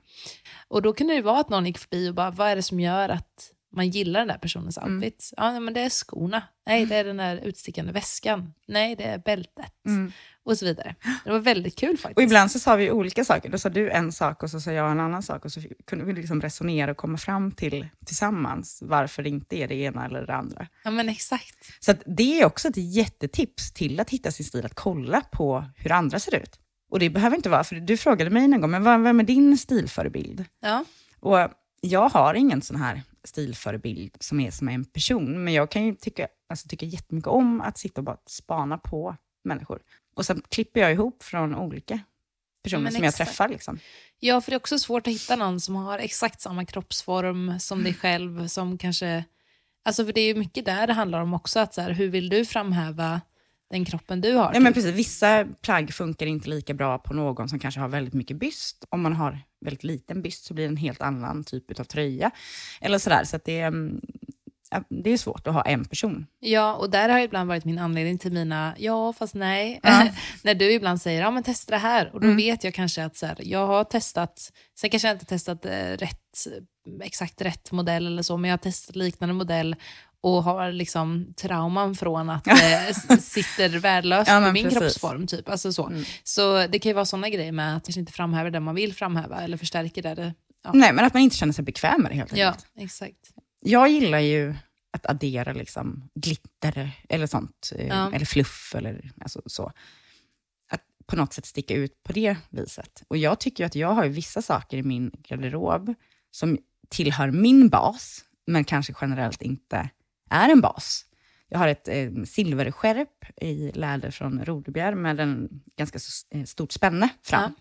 Och då kunde det vara att någon gick förbi och bara, vad är det som gör att man gillar den där personens Mm. outfit? Ja, men det är skorna. Nej, det är den där utstickande väskan. Nej, det är bältet. Mm. Och så vidare. Det var väldigt kul faktiskt. Och ibland så sa vi olika saker. Då sa du en sak och så sa jag en annan sak. Och så kunde vi liksom resonera och komma fram till tillsammans varför det inte är det ena eller det andra. Ja, men exakt. Så det är också ett jättetips till att hitta sin stil, att kolla på hur andra ser ut. Och det behöver inte vara, för du frågade mig en gång, men vem är din stilförebild? Ja. Och jag har ingen sån här stilförebild som är som en person, men jag kan ju tycka, alltså, tycka jättemycket om att sitta och bara spana på människor. Och sen klipper jag ihop från olika personer Men som jag träffar. Liksom. ja, för det är också svårt att hitta någon som har exakt samma kroppsform som Mm. dig själv, som kanske... Alltså för det är ju mycket där det handlar om också, att så här, hur vill du framhäva den kroppen du har? Ja, men typ? precis, vissa plagg funkar inte lika bra på någon som kanske har väldigt mycket byst. Om man har väldigt liten byst så blir det en helt annan typ av tröja. Eller sådär, så att det, är, mm, det är svårt att ha en person. Ja, och där har ibland varit min anledning till mina ja, fast nej. Ja. När du ibland säger ja men testa det här. Och då Mm. vet jag kanske att så här, jag har testat, sen kanske jag inte testat eh, rätt, exakt rätt modell eller så, men jag har testat liknande modell och har liksom trauman från att det s- sitter värdelöst Ja, på min precis. kroppsform. Typ. Alltså så. Mm. så det kan ju vara sådana grejer med att kanske inte framhäver det man vill framhäva eller förstärker det. det ja. Nej, men att man inte känner sig bekväm med det helt ja, enkelt. exakt. Jag gillar ju att addera liksom glitter eller sånt, eh, Ja. eller fluff eller alltså, så. Att på något sätt sticka ut på det viset. Och jag tycker att jag har vissa saker i min garderob som tillhör min bas, men kanske generellt inte är en bas. Jag har ett eh, silverskärp i läder från Rodebjer med en ganska eh, stort spänne fram,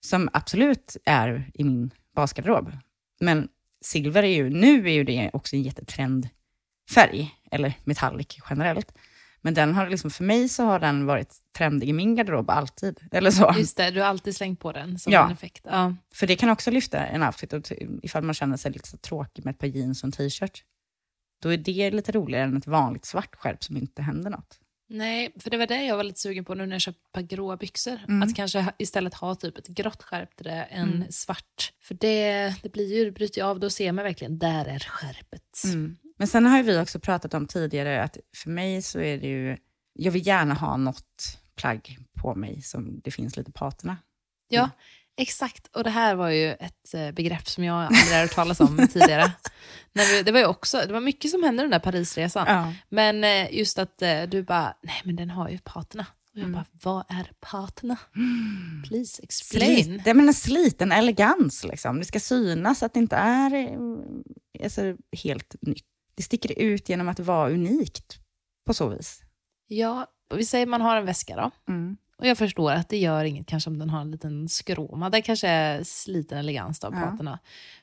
som absolut är i min basgarderob. Men silver är ju, nu är ju det också en jättetrendfärg, eller metallic generellt. Men den har liksom, för mig så har den varit trendig i min garderob alltid. Eller så. Just det, du har alltid slängt på den som Ja. en effekt. Ja. För det kan också lyfta en outfit, ifall man känner sig lite så tråkig med ett par jeans och en t-shirt. Då är det lite roligare än ett vanligt svart skärp som inte händer något. Nej, för det var det jag var lite sugen på nu när jag köpte ett par gråa byxor. Mm. Att kanske istället ha typ ett grått skärp till det än Mm. svart. För det, det blir ju, det bryter ju av, då ser man verkligen, där är skärpet. Men sen har vi också pratat om tidigare att för mig så är det ju, jag vill gärna ha något plagg på mig som det finns lite patina. Ja, exakt. Och det här var ju ett eh, begrepp som jag aldrig hört talas om tidigare. När vi, det var ju också, det var mycket som hände den där Parisresan. Ja. Men eh, just att eh, du bara, nej men den har ju patina. Och jag Mm. bara, vad är patina? Please explain. Slit, det men en sliten elegans liksom. Det ska synas att det inte är alltså, helt nytt. Det sticker ut genom att vara unikt på så vis. Ja, och vi säger man har en väska då. Och jag förstår att det gör inget kanske om den har en liten skråma. Det kanske är sliten elegans av Ja.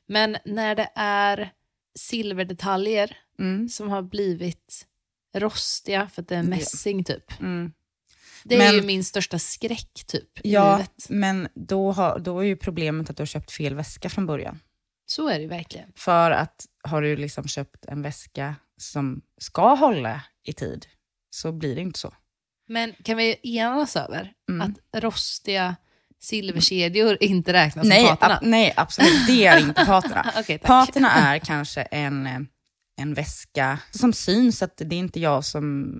Men när det är silverdetaljer Mm. som har blivit rostiga för att det är mässing typ. Mm. Det är Men- ju min största skräck typ Ja, livet. men då, har, då är ju problemet att du har köpt fel väska från början. Så är det ju verkligen. För att har du liksom köpt en väska som ska hålla i tid, så blir det inte så. Men kan vi enas över Mm. att rostiga silverkedjor inte räknas Nej, som patina? ab- nej, absolut. Det är inte patina. Okej, tack. Patina är kanske en, en väska som syns att det är inte jag som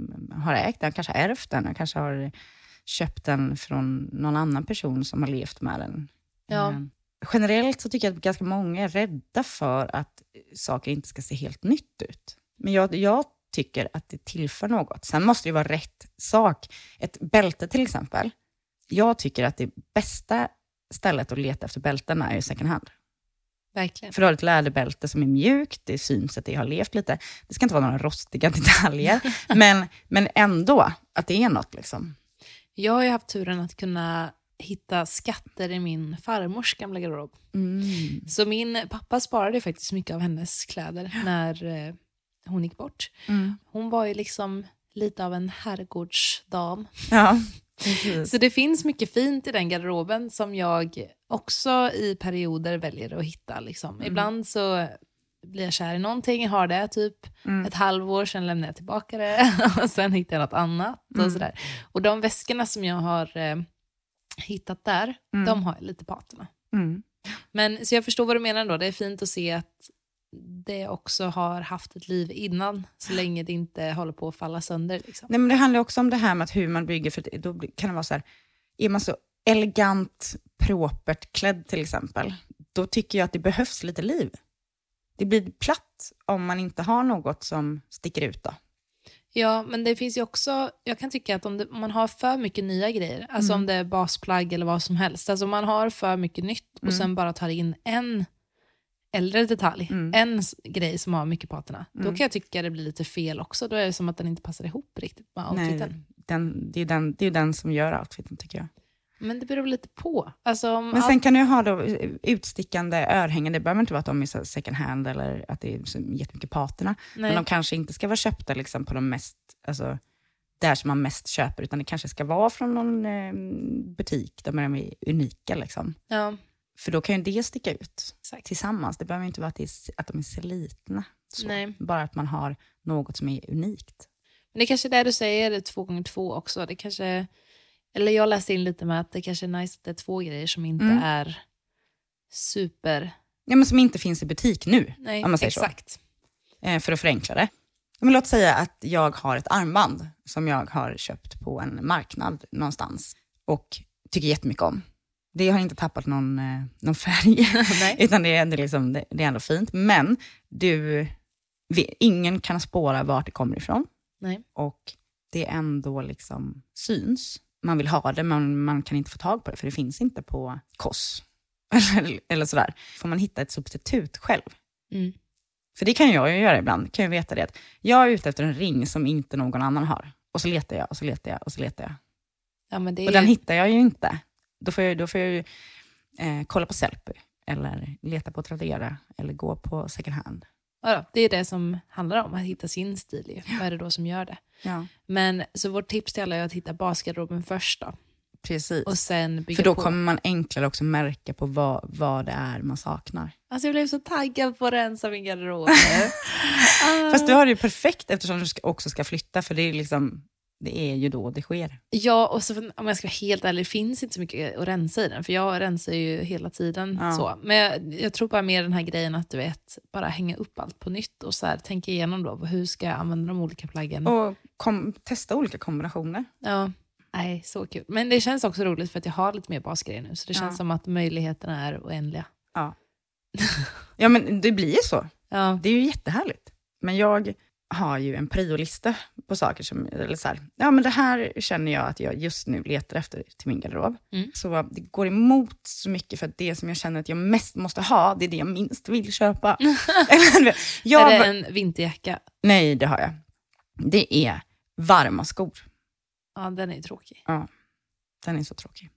har ägt den. Jag kanske har ärvt den. Jag kanske har köpt den från någon annan person som har levt med den. Ja. Eh, Generellt så tycker jag att ganska många är rädda för att saker inte ska se helt nytt ut. Men jag, jag tycker att det tillför något. Sen måste det vara rätt sak. Ett bälte till exempel. Jag tycker att det bästa stället att leta efter bälten är ju second hand. Verkligen. För du har ett läderbälte som är mjukt, det syns att det har levt lite. Det ska inte vara några rostiga detaljer, men, men ändå att det är något. Liksom. Jag har ju haft turen att kunna hitta skatter i min farmors gamla garderob. Mm. Så min pappa sparade faktiskt mycket av hennes kläder när eh, hon gick bort. Mm. Hon var ju liksom lite av en herrgårdsdam. Ja. Så det finns mycket fint i den garderoben som jag också i perioder väljer att hitta. Liksom. Mm. Ibland så blir jag kär i någonting, har det typ Mm. ett halvår, sen lämnar jag tillbaka det och sen hittar jag något annat. Och, Mm. sådär. och de väskorna som jag har eh, hittat där, Mm. de har jag lite patina. Mm. Men, så jag förstår vad du menar då. Det är fint att se att det också har haft ett liv innan, så länge det inte håller på att falla sönder. Liksom. Nej, men det handlar också om det här med att hur man bygger, för då kan det vara så här, är man så elegant, propert klädd till exempel, då tycker jag att det behövs lite liv. Det blir platt om man inte har något som sticker ut. Då. Ja, men det finns ju också, jag kan tycka att om, det, om man har för mycket nya grejer, alltså om det är basplagg eller vad som helst, alltså om man har för mycket nytt och Mm. sen bara tar in en äldre detalj, Mm. en grej som har mycket patina, då Mm. kan jag tycka det blir lite fel också. Då är det som att den inte passar ihop riktigt med outfiten. Nej, den, det, är den, det är den som gör outfiten tycker jag. Men det beror lite på. Alltså, Men sen kan du ha då utstickande örhängen. Det behöver inte vara att de är second hand eller att det är så jättemycket patina. nej. Men de kanske inte ska vara köpta liksom på de mest, alltså, där som man mest köper, utan det kanske ska vara från någon eh, butik där de är unika. Liksom. ja, För då kan ju det sticka ut exakt. tillsammans. Det behöver inte vara att, det är, att de är slitna. Så. Bara att man har något som är unikt. Men det är kanske är det du säger, två gånger två också. Det kanske, eller jag läste in lite med att det kanske är nice att det är två grejer som inte Mm. är super... Ja, men som inte finns i butik nu, Nej, Om man säger så. exakt. eh, för att förenkla det. Men låt säga att jag har ett armband som jag har köpt på en marknad någonstans och tycker jättemycket om. Det har inte tappat någon, eh, någon färg, utan det är, ändå liksom, det, det är ändå fint. Men du, ingen kan spåra vart det kommer ifrån Nej. och det ändå liksom syns. Man vill ha det, men man kan inte få tag på det, för det finns inte på Koss. Eller, eller sådär. Får man hitta ett substitut själv? Mm. För det kan jag ju göra ibland, kan jag veta det. Att jag är ute efter en ring som inte någon annan har. Och så letar jag, och så letar jag, och så letar jag. Ja, det Och den ju, hittar jag ju inte. Då får jag, då får jag ju eh, kolla på Sellpy, eller leta på Tradera, eller gå på second hand. vadå? det är det som handlar om, att hitta sin stil. Ju. Vad är det då som gör det? Ja, Men så vårt tips till alla är att hitta basgarderoben först då. precis. Och sen bygga För då på. kommer man enklare också märka på vad, vad det är man saknar. Alltså jag blev så taggad på att rensa min garderob nu. Fast du har det ju perfekt eftersom du ska, också ska flytta, för det är, liksom, det är ju då det sker. Ja, och så, om jag ska vara helt ärlig, det finns inte så mycket att rensa i den, för jag rensar ju hela tiden. Ja. så. Men jag, jag tror bara mer den här grejen att du vet, bara hänga upp allt på nytt och så här, tänka igenom då, hur ska jag använda de olika plaggen. Och kom, testa olika kombinationer. Ja. Nej, så kul. Men det känns också roligt för att jag har lite mer basgrejer nu, så det känns Ja. som att möjligheterna är oändliga. Ja. ja, men det blir ju så. Ja, Det är ju jättehärligt. Men jag har ju en priolista på saker som, eller så här, ja men det här känner jag att jag just nu letar efter till min garderob. Mm. Så det går emot så mycket för att det som jag känner att jag mest måste ha, det är det jag minst vill köpa. Jag, Är det en vinterjacka? Nej, det har jag. Det är varma skor. Ja, den är tråkig. Den är så tråkig.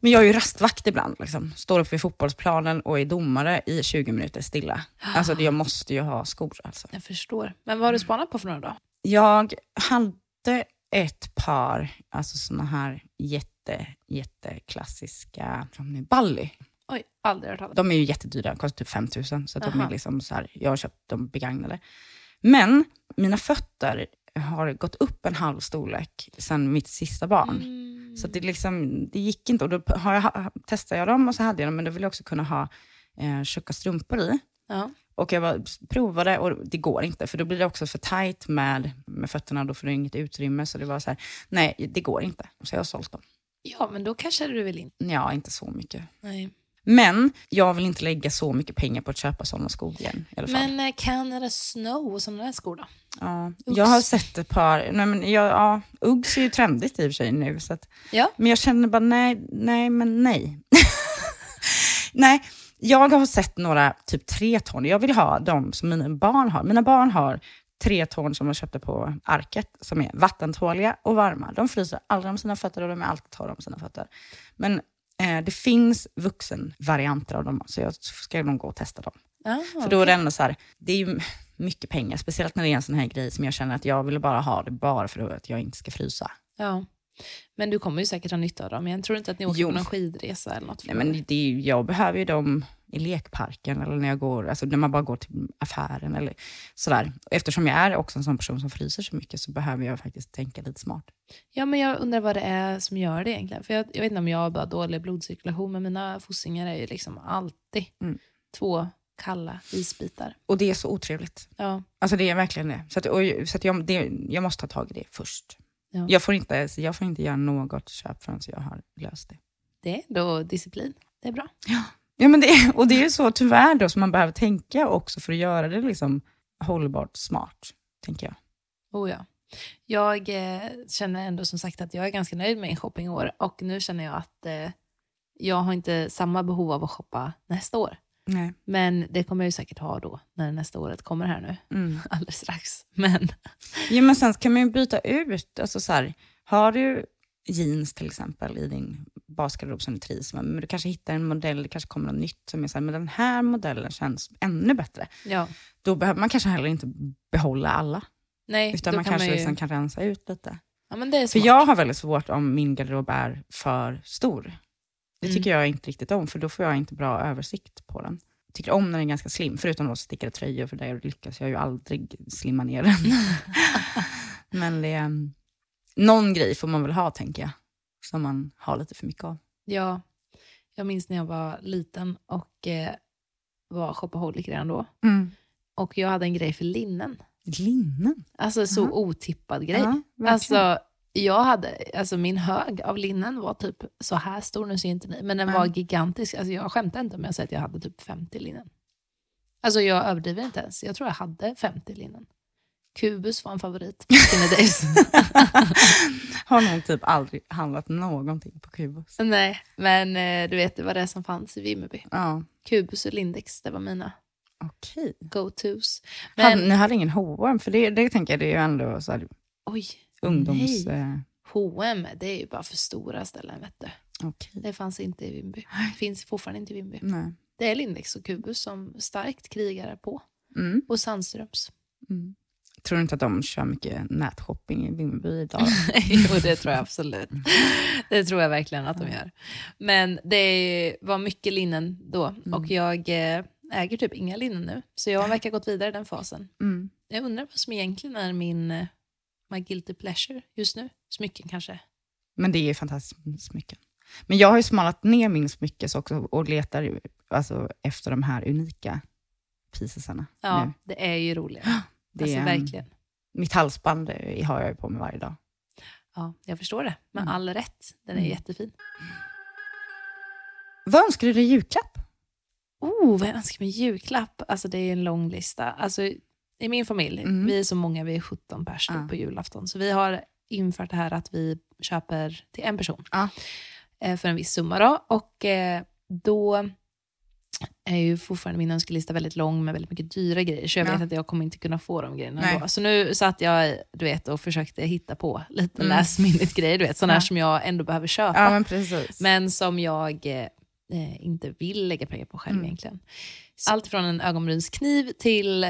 Men jag är ju rastvakt ibland. Liksom. Står uppe vid fotbollsplanen och är domare i 20 minuter stilla. Alltså jag måste ju ha skor alltså. Jag förstår. Men vad har du spanat på för några då? Jag hade ett par, alltså såna här jätte, jätteklassiska, är Bally. Oj, aldrig hört talas. De är ju jättedyra, kostar typ 5 000. Så de är liksom så här, jag har köpt dem begagnade. Men mina fötter har gått upp en halv storlek sedan mitt sista barn. Mm. Så det, liksom, det gick inte. Och då har jag, testade jag dem och så hade jag dem, men då ville jag också kunna ha eh, tjocka strumpor i. Ja. Och jag bara provade och det går inte, för då blir det också för tajt med, med fötterna, då får du inget utrymme. Så det var så här, nej, det går inte. Så jag har sålt dem. ja, men då kanske du vill in. Ja, inte så mycket. Nej. Men jag vill inte lägga så mycket pengar på att köpa sådana skor igen. I alla fall. Men eh, Canada Snow och sådana där skor då? ja, Uggs. jag har sett ett par, nej, men jag, ja, Uggs är ju trendigt i och för sig nu. Så att, Ja. Men jag känner bara nej, nej, men nej. nej, jag har sett några typ tre ton. Jag vill ha de som mina barn har. Mina barn har tre ton som de köpte på Arket, som är vattentåliga och varma. De fryser aldrig om sina fötter och de är alltid torra om sina fötter. Men eh, det finns vuxenvarianter av dem, så jag ska nog gå och testa dem. Ah, För då är det ändå så här, det är ju mycket pengar, speciellt när det är en sån här grej som jag känner att jag vill bara ha det bara för att jag inte ska frysa. Ja. Men du kommer ju säkert ha nytta av dem. Jag tror inte att ni åker Jo. på någon skidresa eller något. Nej, men det jag behöver ju dem i lekparken eller när jag går, alltså när man bara går till affären eller sådär. Eftersom jag är också en sån person som fryser så mycket så behöver jag faktiskt tänka lite smart. Ja, men jag undrar vad det är som gör det egentligen. För jag, jag vet inte om jag har bara dålig blodcirkulation, men mina fossingar är ju liksom alltid Mm. två kalla isbitar. Och det är så otrevligt. Ja. Alltså det är verkligen det. Så, att, och, så att jag, det, jag måste ta tag i det först. Ja. Jag, får inte, jag får inte göra något köp förrän jag har löst det. Det är då disciplin. Det är bra. Ja, men det, och det är ju så tyvärr då som man behöver tänka också för att göra det liksom hållbart smart, tänker jag. Oh ja. Jag eh, känner ändå som sagt att jag är ganska nöjd med min shopping i år och nu känner jag att eh, jag har inte samma behov av att shoppa nästa år. Nej. Men det kommer jag ju säkert ha då när nästa året kommer här nu Mm. alldeles strax. Men Ja, men sen kan man ju byta ut, alltså så här, har du jeans till exempel i din basgarderob som du trivs med, men du kanske hittar en modell, det kanske kommer något nytt som är så här, men den här modellen känns ännu bättre. ja, Då behöver man kanske heller inte behålla alla, nej, utan man kan kanske man ju... liksom kan rensa ut lite. Ja, men det är För jag har väldigt svårt om min garderob är för stor. Det Mm. tycker jag inte riktigt om, för då får jag inte bra översikt på den. Jag tycker om när den är ganska slim, förutom då stickade tröjor, för där lyckas jag ju aldrig slimma ner den. Men det, är- någon grej får man väl ha, tänker jag, som man har lite för mycket av. Ja, jag minns när jag var liten och eh, var shopaholic redan då. Och jag hade en grej för linnen. Linnen? Alltså så Ja. otippad grej. Ja, verkligen. alltså, jag hade, alltså min hög av linnen var typ så här stor, nu ser inte ni, men den Nej. var gigantisk. Alltså jag skämtar inte om jag säger att jag hade typ 50 linnen. Alltså jag överdriver inte ens, jag tror jag hade 50 linnen. Kubus var en favorit. Har nog typ aldrig handlat någonting på Kubus. Nej, men eh, du vet, det var det som fanns i Vimmerby. Ja, Kubus och Lindex, det var mina okej. go-tos. Men... Ni hade ingen H&M för det, det tänker jag det är ju ändå så här oj, ungdoms... nej. H&M det är ju bara för stora ställen, vet du. okej. Det fanns inte i Vimmerby. Finns fortfarande inte i Vimmerby. Nej. Det är Lindex och Kubus som starkt krigar på. Mm. Och Sandströms. Mm. Tror du inte att de kör mycket nätshopping i Vimmerby idag? jo, det tror jag absolut. Det tror jag verkligen att de gör. Men det var mycket linnen då och jag eh, äger typ inga linnen nu. Så jag verkar ha gått vidare i den fasen. Mm. Jag undrar vad som egentligen är min eh, my guilty pleasure just nu. Smycken kanske. Men det är ju fantastiskt smycken. Men jag har ju smalat ner min smyckes också och letar alltså, efter de här unika piecesarna. Ja, nu. det är ju roligt. Det Alltså är, verkligen. Mitt halsband har jag på mig varje dag. Ja, jag förstår det. Med Mm. all rätt. Den är Mm. jättefin. Vad önskar du dig i julklapp? Oh, vad jag önskar mig i julklapp. Alltså det är en lång lista. Alltså, I min familj, Mm. vi är så många, vi är 17 personer Ja. på julafton. Så vi har infört det här att vi köper till en person Ja. eh, för en viss summa. Då. Och eh, då är ju fortfarande min önskelista väldigt lång med väldigt mycket dyra grejer. Så jag Ja. vet att jag kommer inte kunna få de grejerna Nej. Så nu satt jag du vet, och försökte hitta på lite Mm. last minute grejer. Du vet, sådana Ja. som jag ändå behöver köpa. Ja, men. Men som jag eh, inte vill lägga pengar på själv Mm. egentligen. Allt från en ögonbrynskniv till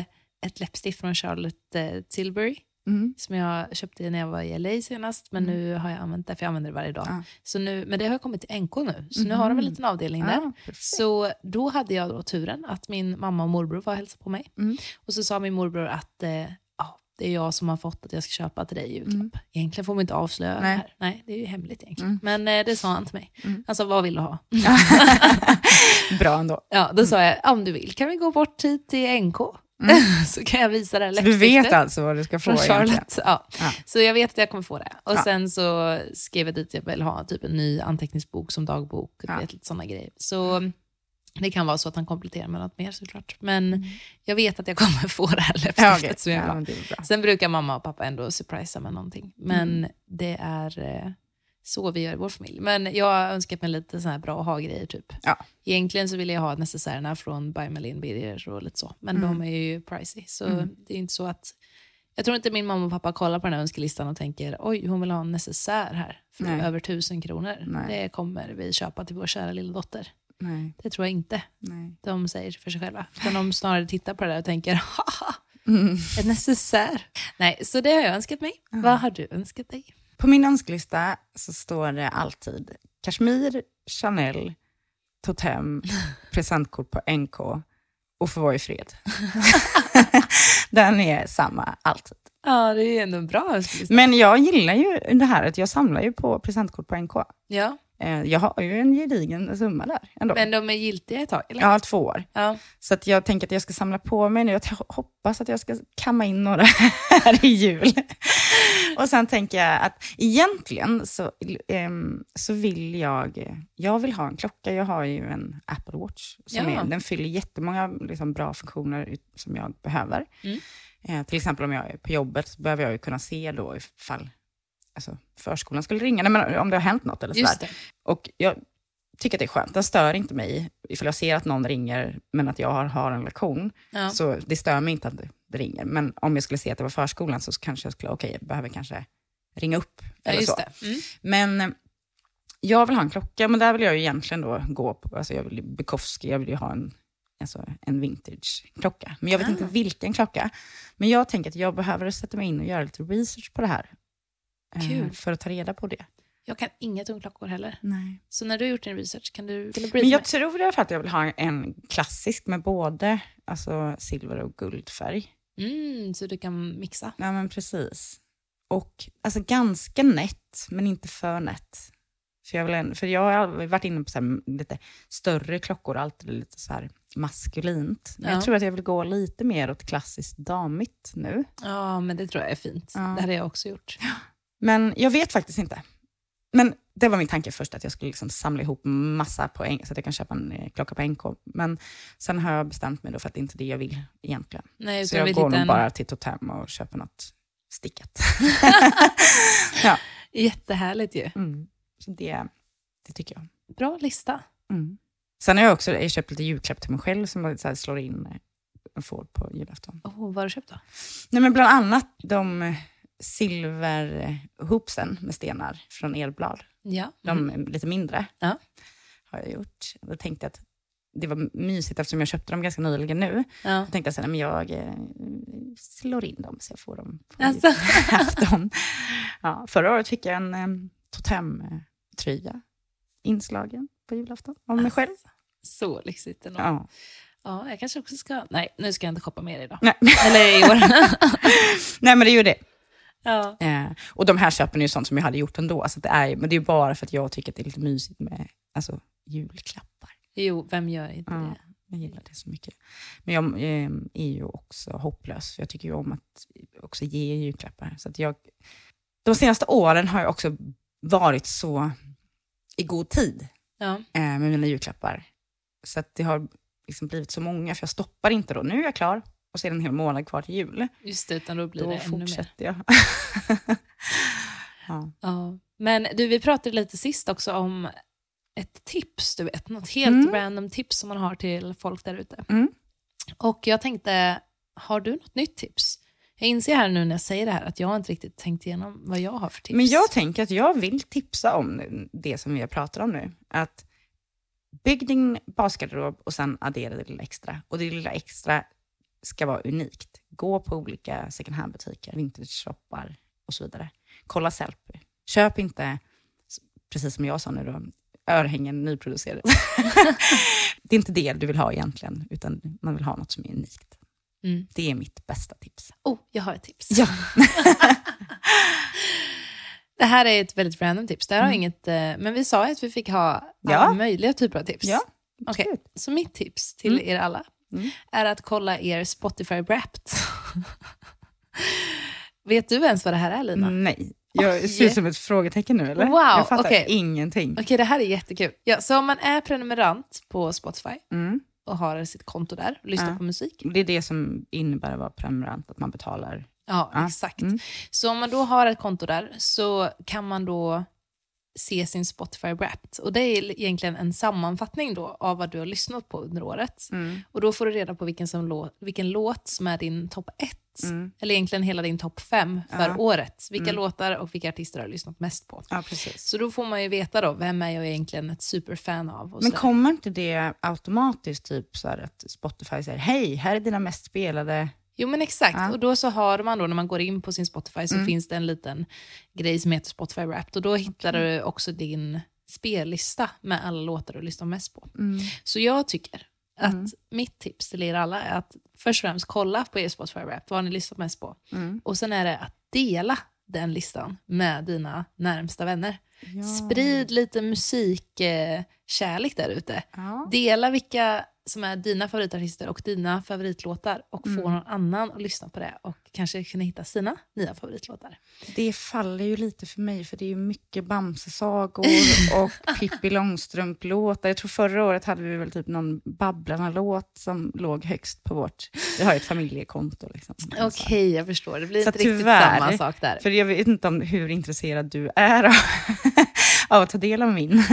ett läppstift från Charlotte eh, Tilbury. Mm. Som jag köpte när jag var i LA senast, men Mm. nu har jag använt det, för jag använder det varje dag. Ja. Så nu, men det har kommit till NK nu, så nu har de en Mhm. liten avdelning där. Ja, perfekt. Så då hade jag då turen att min mamma och morbror var och hälsade på mig. Mm. Och så sa min morbror att eh, det är jag som har fått att jag ska köpa till dig i julklapp. Mm. Egentligen får man inte avslöja Nej. det här. Nej, det är ju hemligt egentligen. Mm. Men eh, det sa han till mig. Mm. Sa, vad vill du ha? Bra ändå. Ja, då sa jag, om du vill kan vi gå bort hit till NK. så kan jag visa det här Så du vet alltså vad du ska få? Charlotte. Ja. Ja. Så jag vet att jag kommer få det. Och Ja. sen så skrev jag dit att jag vill ha typ en ny anteckningsbok som dagbok. Ja. vet, lite sådana grejer. Så det kan vara så att han kompletterar med något mer såklart. Men jag vet att jag kommer få det här Mm. Ja, jag vill ja. Sen brukar mamma och pappa ändå surprisa med någonting. Men Mm. det är eh, så vi gör i vår familj. Men jag har önskat mig lite så här bra ha-grejer typ. Ja. Egentligen så vill jag ha necessärerna från By Malin Birger och lite så. Men Mm. de är ju pricey. Så Mm. det är inte så att... Jag tror inte min mamma och pappa kollar på den här önskelistan och tänker oj, hon vill ha en necessär här för Nej. över tusen kronor. Nej. Det kommer vi köpa till vår kära lilla dotter. Nej, Det tror jag inte nej. de säger för sig själva. Utan de snarare tittar på det där och tänker haha, Mm. en necessär. Nej, så det har jag önskat mig. Ja. Vad har du önskat dig? På min önskelista så står det alltid Kashmir, Chanel, Totem, presentkort på NK och få vara i fred. Den är samma alltid. Ja, det är ändå bra önskelista. Men jag gillar ju det här att jag samlar ju på presentkort på NK. Ja, Jag har ju en gedigen summa där ändå. men de är giltiga ett tag, eller? Ja, två år. Ja. Så att jag tänker att jag ska samla på mig nu. Jag hoppas att jag ska kamma in några här i jul. Och sen tänker jag att egentligen så, ehm, så vill jag, jag vill ha en klocka. Jag har ju en Apple Watch. Som Ja. är, den fyller jättemånga liksom, bra funktioner som jag behöver. Mm. Eh, till exempel om jag är på jobbet så behöver jag ju kunna se då ifall alltså, förskolan skulle ringa, Nej, men om det har hänt något eller sådär. Och jag tycker att det är skönt. Den stör inte mig ifall jag ser att någon ringer, men att jag har, har en lektion. Ja. Så det stör mig inte att det, ringer. Men om jag skulle se att det var förskolan så kanske jag skulle, okej, jag behöver kanske ringa upp. Ja, eller så. Mm. Men eh, jag vill ha en klocka, men där vill jag ju egentligen då gå på, alltså jag vill Bukowski, jag vill ju ha en, alltså en vintage-klocka. Men jag vet Ah. inte vilken klocka. Men jag tänker att jag behöver sätta mig in och göra lite research på det här. Eh, Kul. För att ta reda på det. Jag kan inga tungklockor heller. Nej. Så när du har gjort din research, kan du vill du Men jag mig? tror i alla fall att jag vill ha en klassisk med både alltså, silver och guldfärg. Mm, så du kan mixa? Ja, men precis. Och alltså ganska nätt, men inte för nätt. För jag, vill, för jag har varit inne på så här, lite större klockor, alltid lite så här maskulint. Men Ja. jag tror att jag vill gå lite mer åt klassiskt damigt nu. Ja, men det tror jag är fint. Ja. Det hade jag också gjort. Men jag vet faktiskt inte. Men det var min tanke först, att jag skulle liksom samla ihop massa poäng så att jag kan köpa en eh, klocka på NK. Men sen har jag bestämt mig för att det inte är det jag vill egentligen. Nej, Så jag går nog en bara till Totem och köper något stickat. ja. jättehärligt ju. Mm. Så det, det tycker jag. Bra lista. Mm. Sen har jag också jag köpt lite julklapp till mig själv som så slår in eh, och får på julafton. Oh, vad har du köpt då? Nej, men bland annat de eh, silverhoopsen med stenar från Elblad. Ja. De är lite mindre Mm. Ja. har jag gjort. Då tänkte jag att det var mysigt eftersom jag köpte dem ganska nyligen nu. ja. Då tänkte jag så här, men jag eh, slår in dem så jag får dem på Alltså. julafton. Ja, förra året fick jag en um, totemtröja inslagen på julafton av mig själv. Så lyxigt ändå. Ja. Ja, jag kanske också ska... Nej, nu ska jag inte shoppa mer idag. Nej. Eller i år. Nej, men det ju det. Ja. Eh, och de här köpen är ju sånt som jag hade gjort ändå. Så det är, men det är bara för att jag tycker att det är lite mysigt med alltså, julklappar. Jo, vem gör inte Ja, det? jag gillar det så mycket. Men jag eh, är ju också hopplös, för jag tycker ju om att också ge julklappar. Så jag, de senaste åren har jag också varit så i god tid Ja. eh, med mina julklappar. Så det har liksom blivit så många, för jag stoppar inte då. Nu är jag klar och det en hel månad kvar till jul. Just det, utan då blir Då det ännu mer. fortsätter jag. ja. Ja. Men du, vi pratade lite sist också om ett tips, du vet, något helt Mm. random tips som man har till folk där ute. Mm. Och jag tänkte, har du något nytt tips? Jag inser här nu när jag säger det här att jag inte riktigt tänkt igenom vad jag har för tips. Men jag tänker att jag vill tipsa om det som vi har pratat om nu. Att bygg din basgarderob och sen addera det lilla extra. Och det lilla extra ska vara unikt. Gå på olika second hand-butiker, vintage-shoppar och så vidare. Kolla Sellpy. Köp inte, precis som jag sa nu då, örhängen nyproducerat. det är inte det du vill ha egentligen, utan man vill ha något som är unikt. Mm. Det är mitt bästa tips. Oh, jag har ett tips. Ja. Det här är ett väldigt random tips. Det har Mm. inget, eh, men vi sa ju att vi fick ha alla Ja. möjliga typer av tips. Ja, absolut. så mitt tips till Mm. er alla Mm. är att kolla er Spotify Wrapped. Vet du ens vad det här är Lina? Nej. Jag Oj. ser ut som ett frågetecken nu, eller? Wow, jag fattar okej. ingenting. Okej, det här är jättekul. Ja, så om man är prenumerant på Spotify Mm. och har sitt konto där och lyssnar Ja. på musik. Det är det som innebär att vara prenumerant, att man betalar. Ja, Ja. exakt. Mm. Så om man då har ett konto där så kan man då se sin Spotify Wrapped. Och det är egentligen en sammanfattning då av vad du har lyssnat på under året. Mm. Och då får du reda på vilken, som lå- vilken låt som är din topp ett. Mm. Eller egentligen hela din topp fem för Ja. året. Vilka Mm. låtar och vilka artister har du lyssnat mest på. Ja. Så då får man ju veta då, vem är jag egentligen ett superfan av? Men kommer inte det automatiskt, typ så att Spotify säger hej, här är dina mest spelade... Jo men exakt, Ja. och då så har man då när man går in på sin Spotify så Mm. finns det en liten grej som heter Spotify Wrapped och då hittar du också din spellista med alla låtar du lyssnar mest på. Mm. Så jag tycker att Mm. mitt tips till er alla är att först och främst kolla på er Spotify Wrapped, vad ni lyssnat mest på? Mm. Och sen är det att dela den listan med dina närmsta vänner. Ja. Sprid lite musikkärlek där ute. Ja. Dela vilka som är dina favoritartister och dina favoritlåtar och få Mm. någon annan att lyssna på det och kanske kunna hitta sina nya favoritlåtar. Det faller ju lite för mig, för det är ju mycket Bamsesagor och Pippi Långstrump-låtar. Jag tror förra året hade vi väl typ någon Babblarna-låt som låg högst på vårt... Vi har ju ett familjekonto. Liksom. Okej, jag förstår. Det blir Så inte riktigt tyvärr, samma sak där. För jag vet inte om hur intresserad du är av, av att ta del av min.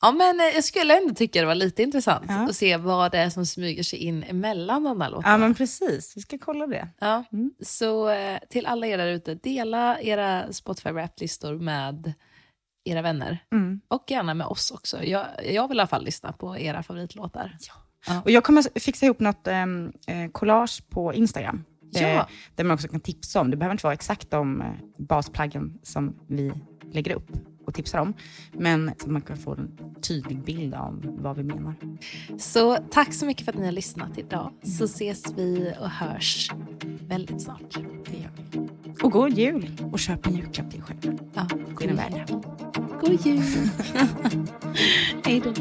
Ja, men eh, jag skulle ändå tycka det var lite intressant Ja. att se vad det är som smyger sig in emellan de där låtarna. Ja, men precis. Vi ska kolla det. Ja, Mm. så eh, till alla er där ute, dela era Spotify Rap-listor med era vänner. Mm. Och gärna med oss också. Jag, jag vill i alla fall lyssna på era favoritlåtar. Och jag kommer fixa ihop något ehm, eh, collage på Instagram. Ja. Eh, där man också kan tipsa om. Det behöver inte vara exakt de basplaggen som vi lägger upp och tipsar om. Men så man kan få en tydlig bild av vad vi menar. Så tack så mycket för att ni har lyssnat idag. Så ses vi och hörs väldigt snart. Det gör vi. Och god jul! Och köp en julklapp till er själv. Ja, den värd. God jul! Hej då.